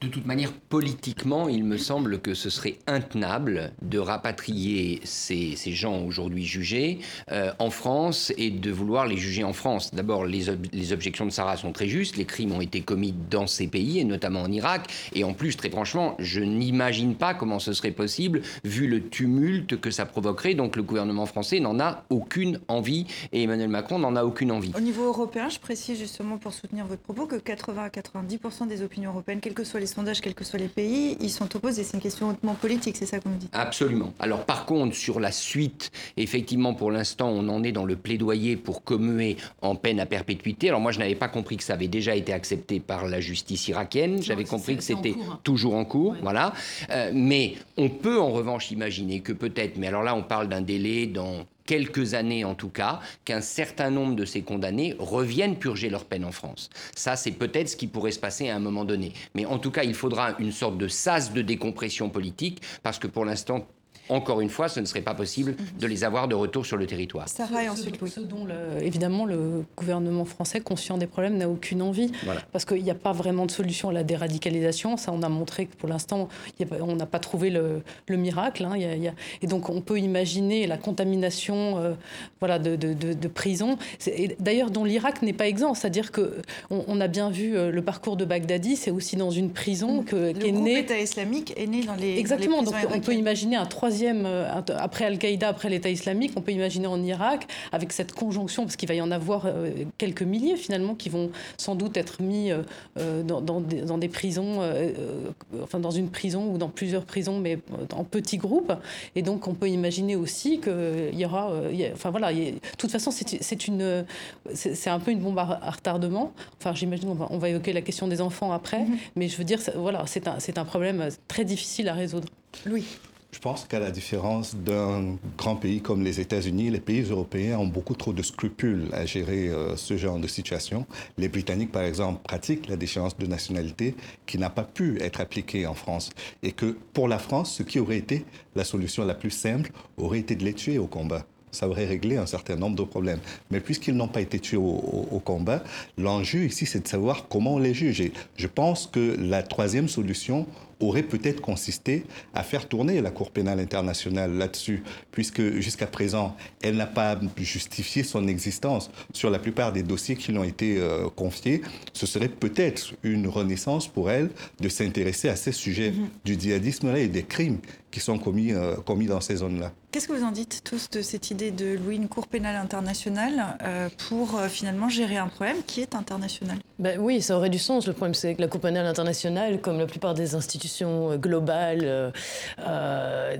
de toute manière, politiquement, il me semble que ce serait intenable de rapatrier ces, ces gens aujourd'hui jugés euh, en France et de vouloir les juger en France. D'abord, les, les, objections de Sarah sont très justes. Les crimes ont été commis dans ces pays, et notamment en Irak. Et en plus, très franchement, je n'imagine pas comment ce serait possible, vu le tumulte que ça provoquerait. Donc le gouvernement français n'en a aucune envie, et Emmanuel Macron n'en a aucune envie. Au niveau européen, je précise justement pour soutenir votre propos que 80 à 90% des opinions européennes, quels que soient les sondages, quels que soient les pays, ils sont opposés. C'est une question hautement politique, c'est ça qu'on nous dit Absolument. Alors par contre, sur la suite, effectivement, pour l'instant, on en est dans le plaidoyer pour commuer en peine à perpétuité. Alors moi, je n'avais pas compris que ça avait déjà été accepté par la justice irakienne. J'avais compris que c'était toujours en cours. Voilà. Euh, mais on peut en revanche imaginer que peut-être, mais alors là, on parle d'un délai dans quelques années en tout cas, qu'un certain nombre de ces condamnés reviennent purger leur peine en France. Ça, c'est peut-être ce qui pourrait se passer à un moment donné. Mais en tout cas, il faudra une sorte de sas de décompression politique, parce que pour l'instant, encore une fois, ce ne serait pas possible de les avoir de retour sur le territoire. Sarah et ensuite, ce, dont évidemment le gouvernement français, conscient des problèmes, n'a aucune envie, parce qu'il n'y a pas vraiment de solution à la déradicalisation. Ça, on a montré que pour l'instant, on n'a pas trouvé le, miracle. Hein. Y a, et donc, on peut imaginer la contamination euh, voilà, de, de, de, prisons, d'ailleurs dont l'Irak n'est pas exempt. C'est-à-dire qu'on on a bien vu euh, le parcours de Baghdadi, c'est aussi dans une prison que, le est groupe État islamique est né dans les Exactement, donc on peut imaginer un troisième euh, après Al-Qaïda, après l'État islamique, on peut imaginer en Irak, avec cette conjonction, parce qu'il va y en avoir euh, quelques milliers finalement, qui vont sans doute être mis euh, dans, dans, des, dans, des, prisons, enfin dans une prison ou dans plusieurs prisons, mais en petits groupes. Et donc on peut imaginer aussi qu'il y aura, enfin voilà, de toute façon c'est une, c'est un peu une bombe à, retardement. Enfin j'imagine on va évoquer la question des enfants après, mm-hmm. mais je veux dire, voilà, c'est un, un problème très difficile à résoudre. Louis. Je pense qu'à la différence d'un grand pays comme les États-Unis, les pays européens ont beaucoup trop de scrupules à gérer euh, ce genre de situation. Les Britanniques, par exemple, pratiquent la déchéance de nationalité qui n'a pas pu être appliquée en France. Et que pour la France, ce qui aurait été la solution la plus simple aurait été de les tuer au combat ça aurait réglé un certain nombre de problèmes. Mais puisqu'ils n'ont pas été tués au, combat, l'enjeu ici, c'est de savoir comment on les juge. Je pense que la troisième solution aurait peut-être consisté à faire tourner la Cour pénale internationale là-dessus, puisque jusqu'à présent, elle n'a pas justifié son existence sur la plupart des dossiers qui lui ont été euh, confiés. Ce serait peut-être une renaissance pour elle de s'intéresser à ces sujets -hmm. du djihadisme-là et des crimes qui sont commis, euh, commis dans ces zones-là. Qu'est-ce que vous en dites tous de cette idée de louer une Cour pénale internationale euh, pour euh, finalement gérer un problème qui est international? Ben Oui, ça aurait du sens. Le problème, c'est que la Cour pénale internationale, comme la plupart des institutions euh, globales euh, euh,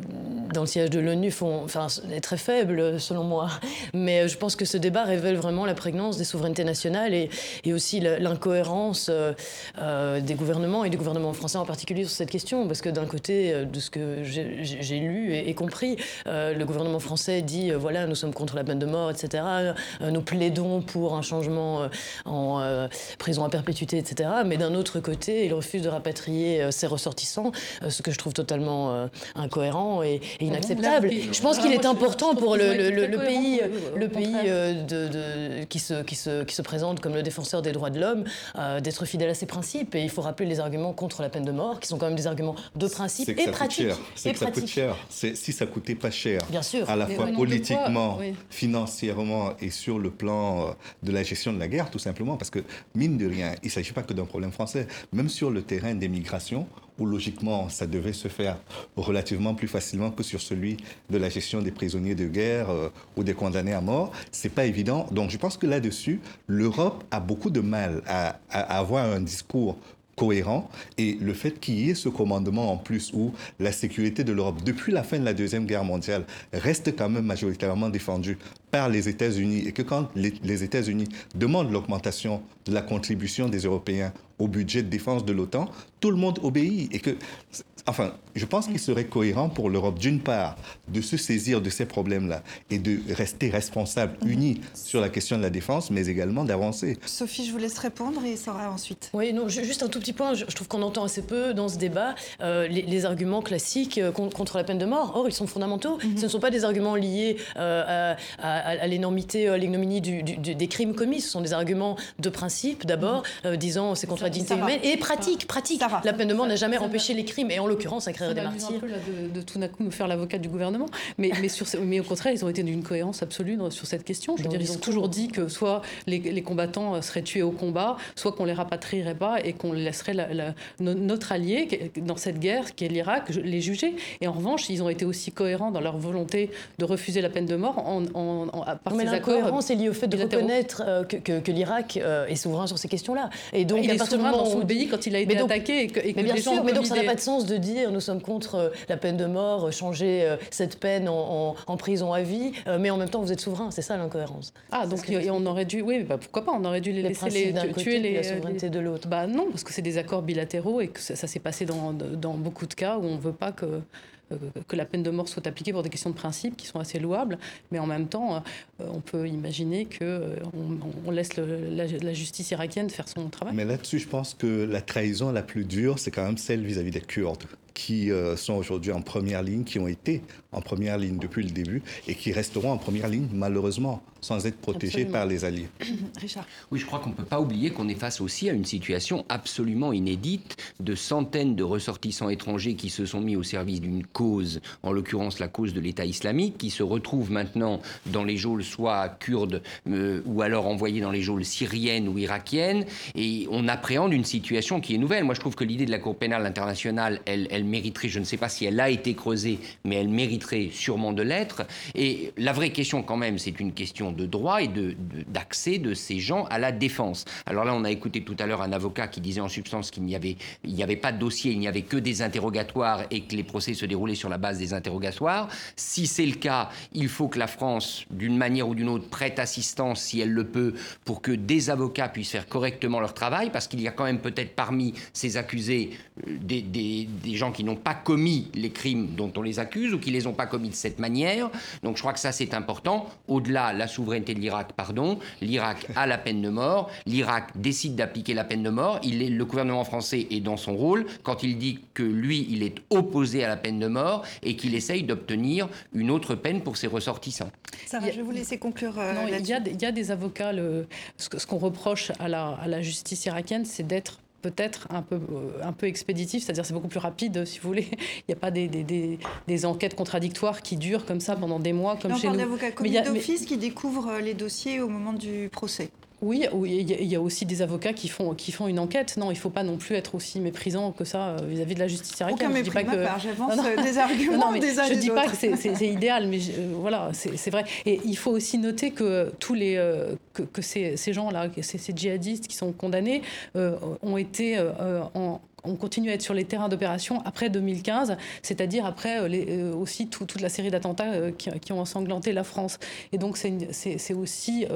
dans le siège de l'ONU, enfin, est très faible, selon moi. Mais je pense que ce débat révèle vraiment la prégnance des souverainetés nationales et, et aussi l'incohérence euh, des gouvernements et du gouvernement français en particulier sur cette question. Parce que d'un côté, de ce que j'ai lu et, et compris, euh, le gouvernement français dit euh, voilà, nous sommes contre la peine de mort, etc. Euh, nous plaidons pour un changement en prison à perpétuité, etc. Mais d'un autre côté, il refuse de rapatrier ses ressortissants ressortissants, ce que je trouve totalement incohérent et, ah inacceptable. Je pense qu'il est important pour le, pays, le pays de, qui, se, qui, se, qui se présente comme le défenseur des droits de l'homme d'être fidèle à ses principes. Et il faut rappeler les arguments contre la peine de mort, qui sont quand même des arguments de principe et pratiques. C'est que ça coûte cher. Si ça coûtait pas cher, Bien sûr. à la fois politiquement, financièrement et sur le plan de la gestion de la guerre, tout simplement, parce que mine de rien, il ne s'agit pas que d'un problème français. Même sur le terrain des migrations, où logiquement ça devait se faire relativement plus facilement que sur celui de la gestion des prisonniers de guerre euh, ou des condamnés à mort. C'est pas évident. Donc je pense que là-dessus, l'Europe a beaucoup de mal à, à avoir un discours cohérent et le fait qu'il y ait ce commandement en plus où la sécurité de l'Europe depuis la fin de la Deuxième Guerre mondiale reste quand même majoritairement défendue par les États-Unis et que quand les, États-Unis demandent l'augmentation de la contribution des Européens au budget de défense de l'OTAN, tout le monde obéit et que Enfin, je pense qu'il serait cohérent pour l'Europe, d'une part, de se saisir de ces problèmes-là et de rester responsable, mhm. unis sur la question de la défense, mais également d'avancer. Sophie, je vous laisse répondre et Sarah ensuite. Oui, non, juste un tout petit point. Je, trouve qu'on entend assez peu dans ce débat euh, les, arguments classiques euh, contre la peine de mort. Or, ils sont fondamentaux. Mhm. Ce ne sont pas des arguments liés euh, à, l'énormité, à l'ignominie des crimes commis. Ce sont des arguments de principe, d'abord, mhm. disant c'est contre la dignité humaine, et pratique, pratique. La peine de mort n'a jamais empêché les crimes. Et en l'occurrence, ça créerait des martyrs. un peu de, tout d'un coup me faire l'avocat du gouvernement, mais, mais, sur, mais au contraire, ils ont été d'une cohérence absolue sur cette question. Je veux dire, ils ont toujours dit que soit les, combattants seraient tués au combat, soit qu'on les rapatrierait pas et qu'on laisserait notre allié dans cette guerre, qui est l'Irak, les juger. Et en revanche, ils ont été aussi cohérents dans leur volonté de refuser la peine de mort en, en, par mais ces accords. cohérence est liée au fait de reconnaître euh, que, que, l'Irak euh, est souverain sur ces questions-là. Et donc, il est dans son pays quand il a été attaqué et que, et mais bien sûr, mais donc ça n'a pas de sens de dire nous sommes contre euh, la peine de mort, euh, changer euh, cette peine en, prison à vie, mais en même temps vous êtes souverain, c'est ça l'incohérence. Ah donc on aurait dû, oui, bah, pourquoi pas, on aurait dû les, laisser les, tuer les, la souveraineté de l'autre. Bah non, parce que c'est des accords bilatéraux et que ça, s'est passé dans, dans, beaucoup de cas où on ne veut pas que que la peine de mort soit appliquée pour des questions de principe qui sont assez louables, mais en même temps, on peut imaginer qu'on on laisse la, justice irakienne faire son travail. Mais là-dessus, je pense que la trahison la plus dure, c'est quand même celle vis à -vis des Kurdes qui euh, sont aujourd'hui en première ligne, qui ont été en première ligne depuis le début et qui resteront en première ligne malheureusement sans être protégés par les alliés. Richard. Oui, je crois qu'on ne peut pas oublier qu'on est face aussi à une situation absolument inédite de centaines de ressortissants étrangers qui se sont mis au service d'une cause, en l'occurrence la cause de l'État islamique, qui se retrouvent maintenant dans les geôles soit kurdes euh, ou alors envoyés dans les geôles syriennes ou irakiennes. Et on appréhende une situation qui est nouvelle. Moi, je trouve que l'idée de la Cour pénale internationale, elle, elle mériterait, je ne sais pas si elle a été creusée, mais elle mériterait sûrement de l'être. Et la vraie question quand même, c'est une question de droit et d'accès de, ces gens à la défense. Alors là, on a écouté tout à l'heure un avocat qui disait en substance qu'il n'y avait, pas de dossier, il n'y avait que des interrogatoires et que les procès se déroulaient sur la base des interrogatoires. Si c'est le cas, il faut que la France, d'une manière ou d'une autre, prête assistance, si elle le peut, pour que des avocats puissent faire correctement leur travail, parce qu'il y a quand même peut-être parmi ces accusés euh, des, des gens qui n'ont pas commis les crimes dont on les accuse ou qui les ont pas commis de cette manière. Donc je crois que ça c'est important. Au-delà, la souveraineté de l'Irak, pardon, l'Irak a la peine de mort, l'Irak décide d'appliquer la peine de mort, il est, le gouvernement français est dans son rôle quand il dit que lui, il est opposé à la peine de mort et qu'il essaye d'obtenir une autre peine pour ses ressortissants. Ça va, je vais vous laisser conclure. Euh, il, y a, il, y a, des avocats, le, ce qu'on reproche à la, à la justice irakienne, c'est d'être peut-être un peu, euh, un peu expéditif, c'est-à-dire c'est beaucoup plus rapide, si vous voulez. Il n'y a pas des, des, des, enquêtes contradictoires qui durent comme ça pendant des mois, comme chez nous. d'avocats commis d'office qui découvrent euh, les dossiers au moment du procès. Oui, il y, a aussi des avocats qui font, qui font une enquête. Non, il ne faut pas non plus être aussi méprisant que ça euh, vis-à-vis de la justice irakienne. Aucun je dis pas que j'avance des arguments non, mais des Je ne dis pas que c'est idéal, mais voilà, c'est vrai. Et il faut aussi noter que tous les que, que ces, ces gens-là, ces, ces, djihadistes qui sont condamnés, euh, ont été euh, en on continue à être sur les terrains d'opération après 2015, c'est-à-dire après euh, euh, aussi toute la série d'attentats euh, qui, ont ensanglanté la France. Et donc c'est aussi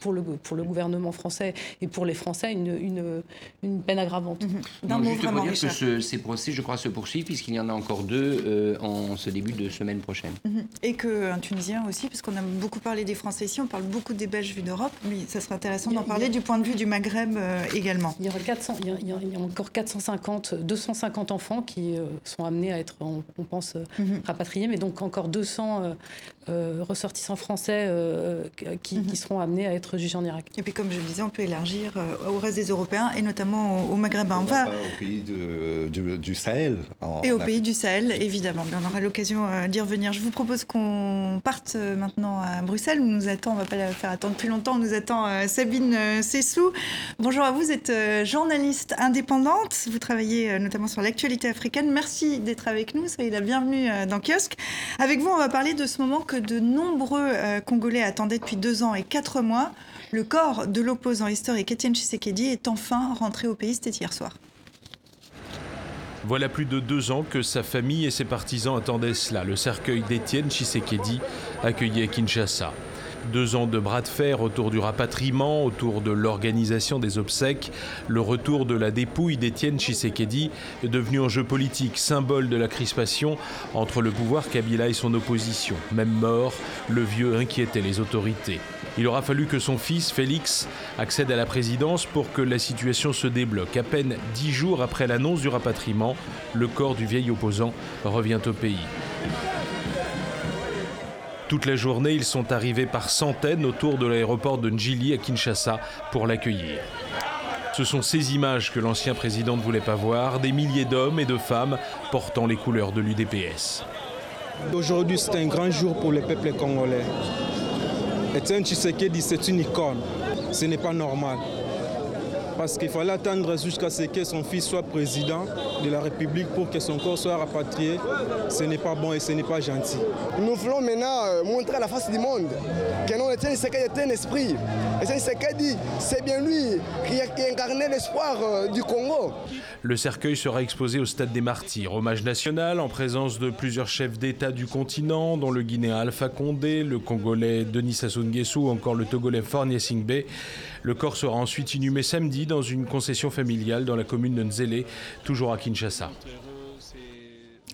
pour, le, pour le gouvernement français et pour les Français une, une, peine aggravante. Mm juste pour dire que ces procès, je crois, se poursuivent puisqu'il y en a encore deux en ce début de semaine prochaine. Mhm. Et qu'un Tunisien aussi, parce qu'on a beaucoup parlé des Français ici, on parle beaucoup des Belges vus d'Europe, mais ça serait intéressant d'en parler du point de vue du Maghreb également. Il y, aura 400, il y a, il y a encore 400 450, 250 enfants qui sont amenés à être, on, pense, mhm. rapatriés, mais donc encore 200 ressortissants français qui, mhm. qui, seront amenés à être jugés en Irak. Et puis, comme je le disais, on peut élargir au reste des Européens et notamment au, Maghrébin. On va au pays du Sahel. et au pays du Sahel, évidemment. on aura l'occasion d'y revenir. Je vous propose qu'on parte maintenant à Bruxelles. On nous attend, on ne va pas la faire attendre plus longtemps. On nous attend Sabine Sessou. Bonjour à vous, vous êtes journaliste indépendante. Vous travaillez notamment sur l'actualité africaine. Merci d'être avec nous. Soyez la bienvenue dans Kiosque. Avec vous, on va parler de ce moment que de nombreux Congolais attendaient depuis deux ans et quatre mois. Le corps de l'opposant historique Étienne Tshisekedi est enfin rentré au pays, c'était hier soir. Voilà plus de deux ans que sa famille et ses partisans attendaient cela, le cercueil d'Étienne Tshisekedi, accueilli à Kinshasa. Deux ans de bras de fer autour du rapatriement, autour de l'organisation des obsèques, le retour de la dépouille d'Étienne Tshisekedi est devenu un jeu politique, symbole de la crispation entre le pouvoir Kabila et son opposition. Même mort, le vieux inquiétait les autorités. Il aura fallu que son fils, Félix, accède à la présidence pour que la situation se débloque. À peine dix jours après l'annonce du rapatriement, le corps du vieil opposant revient au pays. Toute la journée, ils sont arrivés par centaines autour de l'aéroport de Njili à Kinshasa pour l'accueillir. Ce sont ces images que l'ancien président ne voulait pas voir, des milliers d'hommes et de femmes portant les couleurs de l'UDPS. Aujourd'hui, c'est un grand jour pour le peuple congolais. Etienne Tshisekedi, c'est une icône. Ce n'est pas normal parce qu'il fallait attendre jusqu'à ce que son fils soit président de la République pour que son corps soit rapatrié. Ce n'est pas bon et ce n'est pas gentil. Nous voulons maintenant euh, montrer à la face du monde que non, Etienne Tshisekedi est un esprit. Etienne Tshisekedi, c'est bien lui qui, incarnait l'espoir euh, du Congo. Le cercueil sera exposé au Stade des Martyrs, hommage national en présence de plusieurs chefs d'État du continent, dont le Guinéen Alpha Condé, le Congolais Denis Sassou Nguesso ou encore le Togolais Fornia Singbe. Le corps sera ensuite inhumé samedi dans une concession familiale dans la commune de Nzélé, toujours à Kinshasa.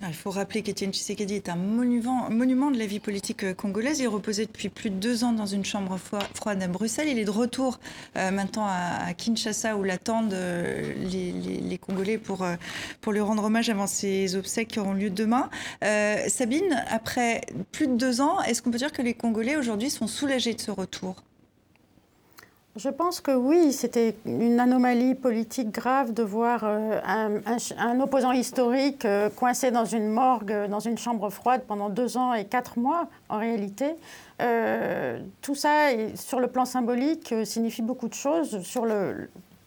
Ah, il faut rappeler qu'Étienne Tshisekedi est un monument, de la vie politique euh, congolaise. Il reposait depuis plus de deux ans dans une chambre froide à Bruxelles. Il est de retour euh, maintenant à, Kinshasa où l'attendent euh, les, Congolais pour, pour lui rendre hommage avant ses obsèques qui auront lieu demain. Sabine, après plus de deux ans, est-ce qu'on peut dire que les Congolais aujourd'hui sont soulagés de ce retour? Je pense que oui, c'était une anomalie politique grave de voir euh, un, opposant historique euh, coincé dans une morgue, dans une chambre froide pendant deux ans et quatre mois, en réalité. Euh, tout ça, sur le plan symbolique, signifie beaucoup de choses sur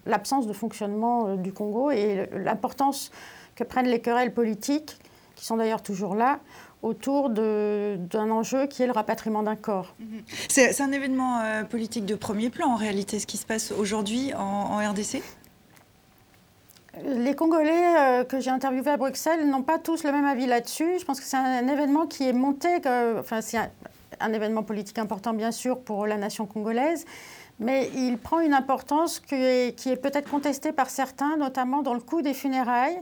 l'absence de fonctionnement du Congo et l'importance que prennent les querelles politiques, qui sont d'ailleurs toujours là, autour d'un enjeu qui est le rapatriement d'un corps. Mhm. C'est un événement euh, politique de premier plan en réalité, ce qui se passe aujourd'hui en, RDC les Congolais euh, que j'ai interviewés à Bruxelles n'ont pas tous le même avis là-dessus. Je pense que c'est un, événement qui est monté, enfin c'est un, événement politique important bien sûr pour la nation congolaise, mais il prend une importance qui est, qui est peut-être contestée par certains, notamment dans le coût des funérailles.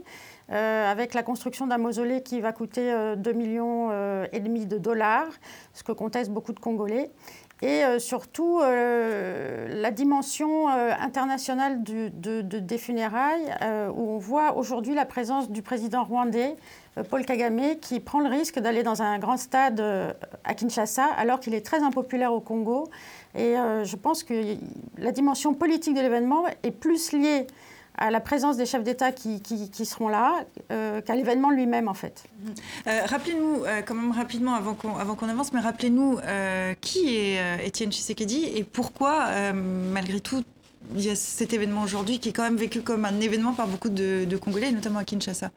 Euh, avec la construction d'un mausolée qui va coûter 2 euh, millions euh, et demi de dollars, ce que contestent beaucoup de Congolais. Et surtout, la dimension internationale des funérailles, où on voit aujourd'hui la présence du président rwandais, Paul Kagame, qui prend le risque d'aller dans un grand stade à Kinshasa, alors qu'il est très impopulaire au Congo. Et je pense que la dimension politique de l'événement est plus liée à la présence des chefs d'État qui, qui, seront là euh, qu'à l'événement lui-même, en fait. Euh, rappelez-nous, euh, quand même rapidement, avant qu'on, avant qu'on avance, mais rappelez-nous qui est Étienne Tshisekedi et pourquoi, malgré tout, il y a cet événement aujourd'hui qui est quand même vécu comme un événement par beaucoup de, de Congolais, notamment à Kinshasa?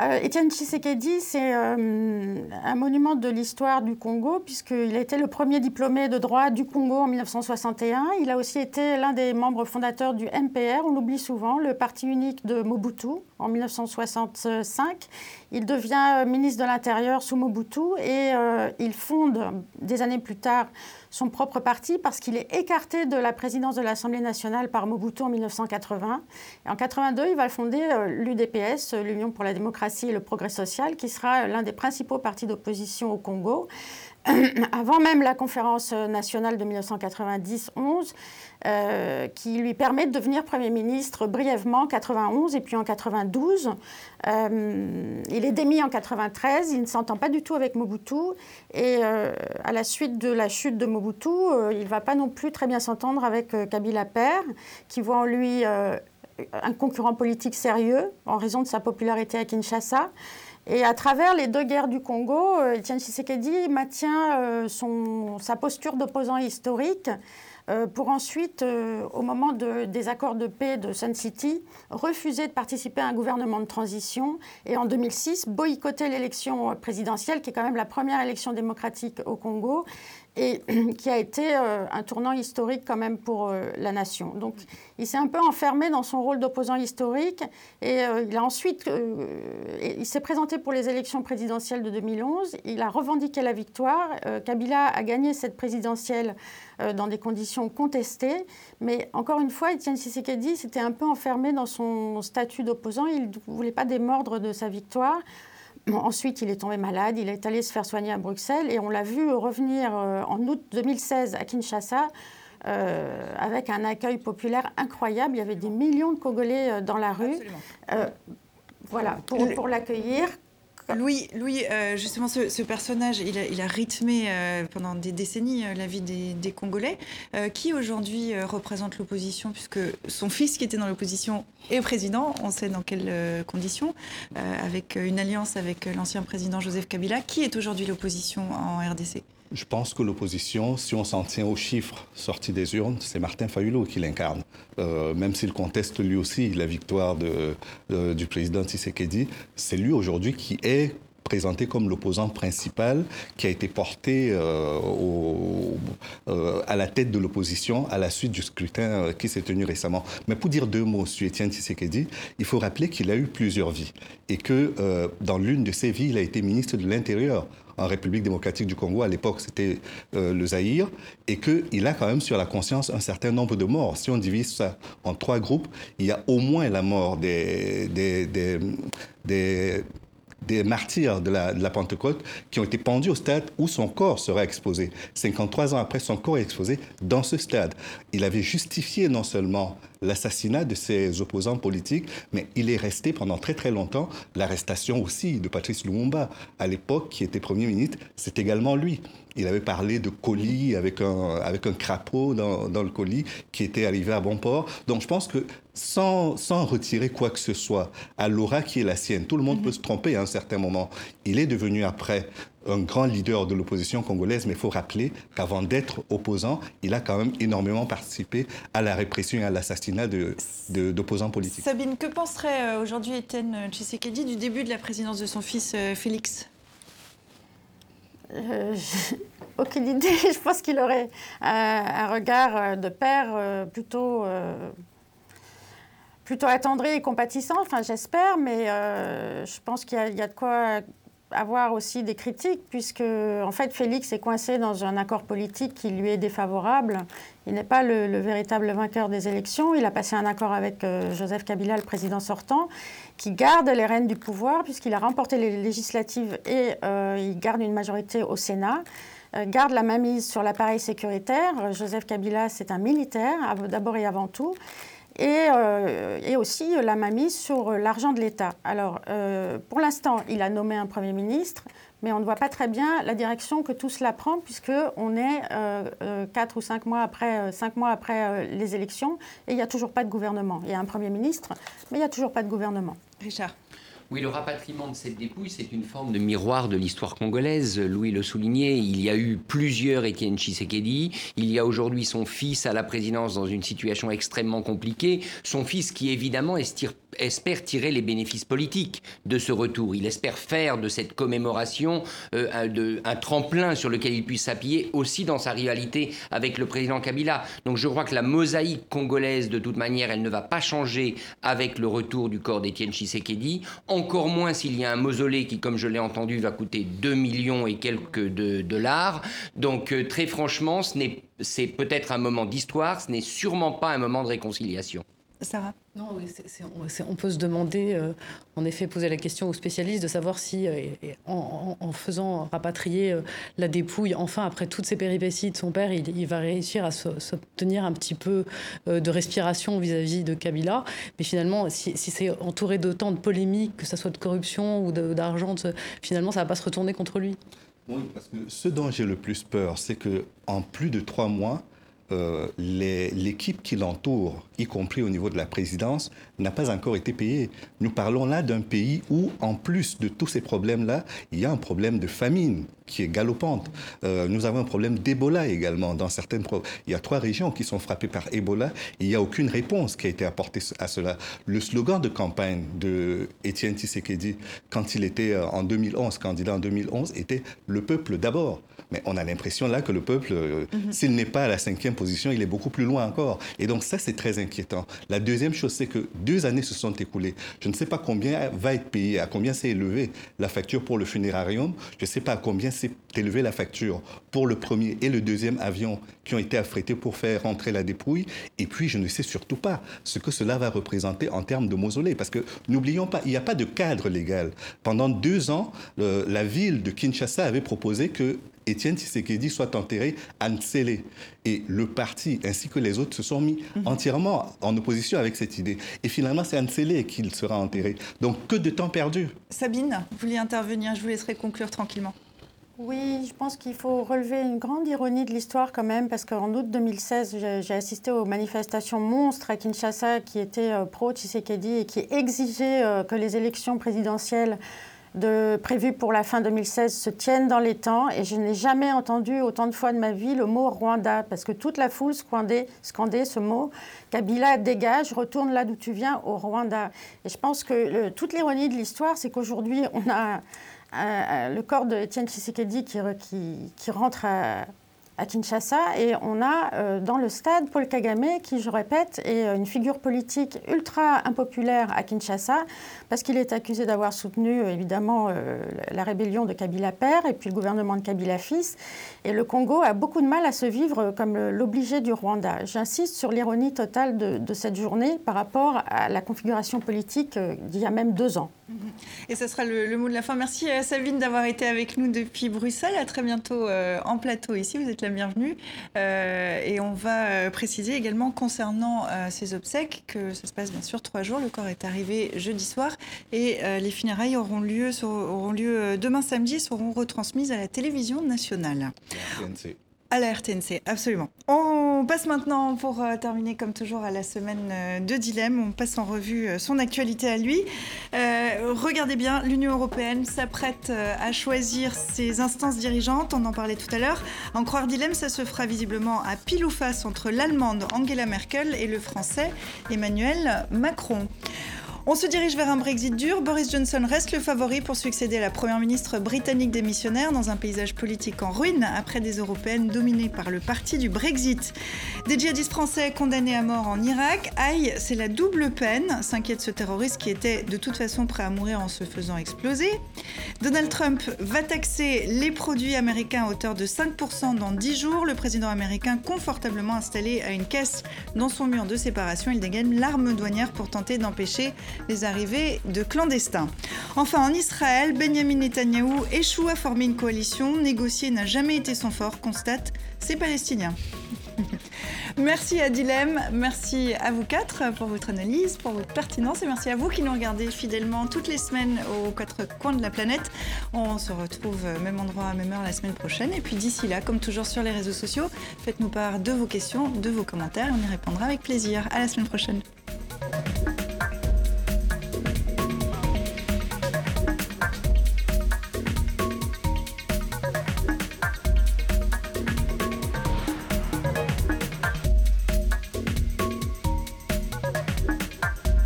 Euh, Étienne Tshisekedi, c'est euh, un monument de l'histoire du Congo, puisqu'il a été le premier diplômé de droit du Congo en 1961. Il a aussi été l'un des membres fondateurs du MPR, on l'oublie souvent, le parti unique de Mobutu, en 1965. Il devient euh, ministre de l'Intérieur sous Mobutu et il fonde, des années plus tard, son propre parti parce qu'il est écarté de la présidence de l'Assemblée nationale par Mobutu en 1980. Et en 1982, il va fonder euh, l'UDPS, l'Union pour la démocratie et le progrès social, qui sera l'un des principaux partis d'opposition au Congo. avant même la conférence nationale de 1990-11, euh, qui lui permet de devenir Premier ministre brièvement en 91 et puis en 92. Euh, il est démis en 93, il ne s'entend pas du tout avec Mobutu et euh, à la suite de la chute de Mobutu, il ne va pas non plus très bien s'entendre avec Kabila Père, qui voit en lui un concurrent politique sérieux en raison de sa popularité à Kinshasa. Et à travers les deux guerres du Congo, Etienne Tshisekedi maintient son, sa posture d'opposant historique euh, pour ensuite, euh, au moment des accords de paix de Sun City, refuser de participer à un gouvernement de transition et en 2006 boycotter l'élection présidentielle, qui est quand même la première élection démocratique au Congo et qui a été euh, un tournant historique quand même pour la nation. Donc il s'est un peu enfermé dans son rôle d'opposant historique et il a ensuite, il s'est présenté pour les élections présidentielles de 2011, il a revendiqué la victoire, Kabila a gagné cette présidentielle euh, dans des conditions contestées. Mais encore une fois, Etienne Tshisekedi s'était un peu enfermé dans son statut d'opposant. Il ne voulait pas démordre de sa victoire. Ensuite, il est tombé malade, il est allé se faire soigner à Bruxelles et on l'a vu revenir euh, en août 2016 à Kinshasa euh, avec un accueil populaire incroyable. Il y avait des millions de Congolais dans la rue. voilà, pour, pour l'accueillir Louis, Louis euh, justement, ce, personnage, il a, rythmé euh, pendant des décennies euh, la vie des, Congolais. qui aujourd'hui représente l'opposition, puisque son fils qui était dans l'opposition est président, on sait dans quelles conditions, avec une alliance avec l'ancien président Joseph Kabila. Qui est aujourd'hui l'opposition en RDC je pense que l'opposition, si on s'en tient aux chiffres sortis des urnes, c'est Martin Fayulu qui l'incarne. même s'il conteste lui aussi la victoire du président Tshisekedi, c'est lui aujourd'hui qui est présenté comme l'opposant principal qui a été porté euh, euh, à la tête de l'opposition à la suite du scrutin euh, qui s'est tenu récemment. Mais pour dire deux mots sur Étienne Tshisekedi, il faut rappeler qu'il a eu plusieurs vies et que dans l'une de ses vies, il a été ministre de l'Intérieur en République démocratique du Congo. À l'époque, c'était le Zaïre. Et qu'il a quand même sur la conscience un certain nombre de morts. Si on divise ça en trois groupes, il y a au moins la mort des, des des martyrs de la, Pentecôte qui ont été pendus au stade où son corps sera exposé. 53 ans après, son corps est exposé dans ce stade. Il avait justifié non seulement l'assassinat de ses opposants politiques, mais il est resté pendant très très longtemps l'arrestation aussi de Patrice Lumumba. À l'époque, qui était Premier ministre, c'est également lui. Il avait parlé de colis avec un, avec un crapaud dans, dans, le colis qui était arrivé à bon port. Donc je pense que sans, sans retirer quoi que ce soit à l'aura qui est la sienne, tout le monde mhm. peut se tromper à un certain moment. Il est devenu après un grand leader de l'opposition congolaise, mais il faut rappeler qu'avant d'être opposant, il a quand même énormément participé à la répression et à l'assassinat d'opposants de, politiques. Sabine, que penserait euh, aujourd'hui Étienne Tshisekedi du début de la présidence de son fils euh, Félix? Euh, Aucune idée. Je pense qu'il aurait un, regard de père plutôt plutôt attendri et compatissant, enfin j'espère, mais je pense qu'il y, a de quoi avoir aussi des critiques, puisque en fait Félix est coincé dans un accord politique qui lui est défavorable. Il n'est pas le, véritable vainqueur des élections. Il a passé un accord avec euh, Joseph Kabila, le président sortant, qui garde les rênes du pouvoir, puisqu'il a remporté les législatives et euh, il garde une majorité au Sénat. Euh, garde la mainmise sur l'appareil sécuritaire. Joseph Kabila, c'est un militaire, d'abord et avant tout et, euh, et, aussi la mainmise sur l'argent de l'État. Alors, euh, pour l'instant, il a nommé un Premier ministre, mais on ne voit pas très bien la direction que tout cela prend, puisqu'on est euh, ou cinq mois après, cinq mois après les élections, et il n'y a toujours pas de gouvernement. Il y a un Premier ministre, mais il n'y a toujours pas de gouvernement. Richard oui, le rapatriement de cette dépouille, c'est une forme de miroir de l'histoire congolaise. Louis le soulignait, il y a eu plusieurs Étienne Tshisekedi. Il y a aujourd'hui son fils à la présidence dans une situation extrêmement compliquée. Son fils qui, évidemment, espère tirer les bénéfices politiques de ce retour. Il espère faire de cette commémoration euh, un, tremplin sur lequel il puisse s'appuyer aussi dans sa rivalité avec le président Kabila. Donc je crois que la mosaïque congolaise, de toute manière, elle ne va pas changer avec le retour du corps d'Étienne Tshisekedi encore moins s'il y a un mausolée qui, comme je l'ai entendu, va coûter 2 millions et quelques de dollars. Donc euh, très franchement, c'est peut-être un moment d'histoire, ce n'est sûrement pas un moment de réconciliation. Sarah Non, on peut se demander, euh, en effet, poser la question aux spécialistes de savoir si, euh, en, faisant rapatrier euh, la dépouille, enfin, après toutes ces péripéties de son père, il, va réussir à s'obtenir un petit peu de respiration vis-à-vis de Kabila. Mais finalement, si, c'est entouré d'autant de polémiques, que ce soit de corruption ou d'argent, finalement, ça ne va pas se retourner contre lui. Oui, parce que ce dont j'ai le plus peur, c'est que en plus de trois mois, l'équipe qui l'entoure, y compris au niveau de la présidence, n'a pas encore été payée. Nous parlons là d'un pays où, en plus de tous ces problèmes-là, il y a un problème de famine qui est galopante. Euh, nous avons un problème d'Ebola également dans certaines... Il y a trois régions qui sont frappées par Ebola et il n'y a aucune réponse qui a été apportée à cela. Le slogan de campagne de Étienne Tshisekedi, quand il était euh, en 2011, candidat en 2011, était « le peuple d'abord ». Mais on a l'impression là que le peuple, euh, mhm. s'il n'est pas à la cinquième position, il est beaucoup plus loin encore. Et donc ça, c'est très inquiétant. La deuxième chose, c'est que deux années se sont écoulées. Je ne sais pas combien va être payé, à combien s'est élevé la facture pour le funérarium. Je ne sais pas à combien s'est élevée la facture pour le premier et le deuxième avion qui ont été affrétés pour faire rentrer la dépouille. Et puis, je ne sais surtout pas ce que cela va représenter en termes de mausolée. Parce que n'oublions pas, il n'y a pas de cadre légal. Pendant deux ans, la ville de Kinshasa avait proposé que Étienne Tshisekedi soit enterré à Ntsele. Et le parti ainsi que les autres se sont mis mhm. entièrement en opposition avec cette idée. Et finalement, c'est à Ntsele qu'il sera enterré. Donc que de temps perdu. Sabine, vous vouliez intervenir, je vous laisserai conclure tranquillement. Oui, je pense qu'il faut relever une grande ironie de l'histoire quand même, parce qu'en août 2016, j'ai assisté aux manifestations monstres à Kinshasa qui étaient euh, pro-Tshisekedi et qui exigeaient euh, que les élections présidentielles de, prévues pour la fin 2016 se tiennent dans les temps. Et je n'ai jamais entendu autant de fois de ma vie le mot Rwanda, parce que toute la foule scandait, ce mot. Kabila, dégage, retourne là d'où tu viens, au Rwanda. Et je pense que toute l'ironie de l'histoire, c'est qu'aujourd'hui, on a euh, euh, le corps de Etienne Tshisekedi qui, qui, qui rentre à, à Kinshasa. Et on a euh, dans le stade Paul Kagame, qui, je répète, est une figure politique ultra impopulaire à Kinshasa, parce qu'il est accusé d'avoir soutenu, euh, évidemment, euh, la rébellion de Kabila père et puis le gouvernement de Kabila fils. Et le Congo a beaucoup de mal à se vivre comme l'obligé du Rwanda. J'insiste sur l'ironie totale de, cette journée par rapport à la configuration politique d'il y a même deux ans. Et ce sera le, mot de la fin. Merci Sabine d'avoir été avec nous depuis Bruxelles. À très bientôt en plateau ici. Vous êtes la bienvenue. Euh, et on va euh, préciser également concernant euh, ces obsèques que ça se passe bien sûr trois jours. Le corps est arrivé jeudi soir et les funérailles auront lieu, auront lieu demain samedi et seront retransmises à la télévision nationale. À la RTNC, absolument. On passe maintenant, pour euh, terminer comme toujours, à la semaine euh, de dilemme. On passe en revue euh, son actualité à lui. regardez bien, l'Union européenne s'apprête à choisir ses instances dirigeantes. On en parlait tout à l'heure. En croire dilemme, ça se fera visiblement à pile ou face entre l'allemande Angela Merkel et le français Emmanuel Macron. On se dirige vers un Brexit dur. Boris Johnson reste le favori pour succéder à la première ministre britannique démissionnaire dans un paysage politique en ruine après des européennes dominées par le parti du Brexit. Des djihadistes français condamnés à mort en Irak. Aïe, c'est la double peine, s'inquiète ce terroriste qui était de toute façon prêt à mourir en se faisant exploser. Donald Trump va taxer les produits américains à hauteur de 5% dans 10 jours. Le président américain, confortablement installé à une caisse dans son mur de séparation, il dégaine l'arme douanière pour tenter d'empêcher les arrivées de clandestins. Enfin, en Israël, Benjamin Netanyahou échoue à former une coalition. Négocier n'a jamais été son fort, constate ces Palestiniens. merci à Dilem, merci à vous quatre pour votre analyse, pour votre pertinence et merci à vous qui nous regardez fidèlement toutes les semaines aux quatre coins de la planète. On se retrouve même endroit, même heure la semaine prochaine. Et puis d'ici là, comme toujours sur les réseaux sociaux, faites-nous part de vos questions, de vos commentaires. On y répondra avec plaisir. À la semaine prochaine.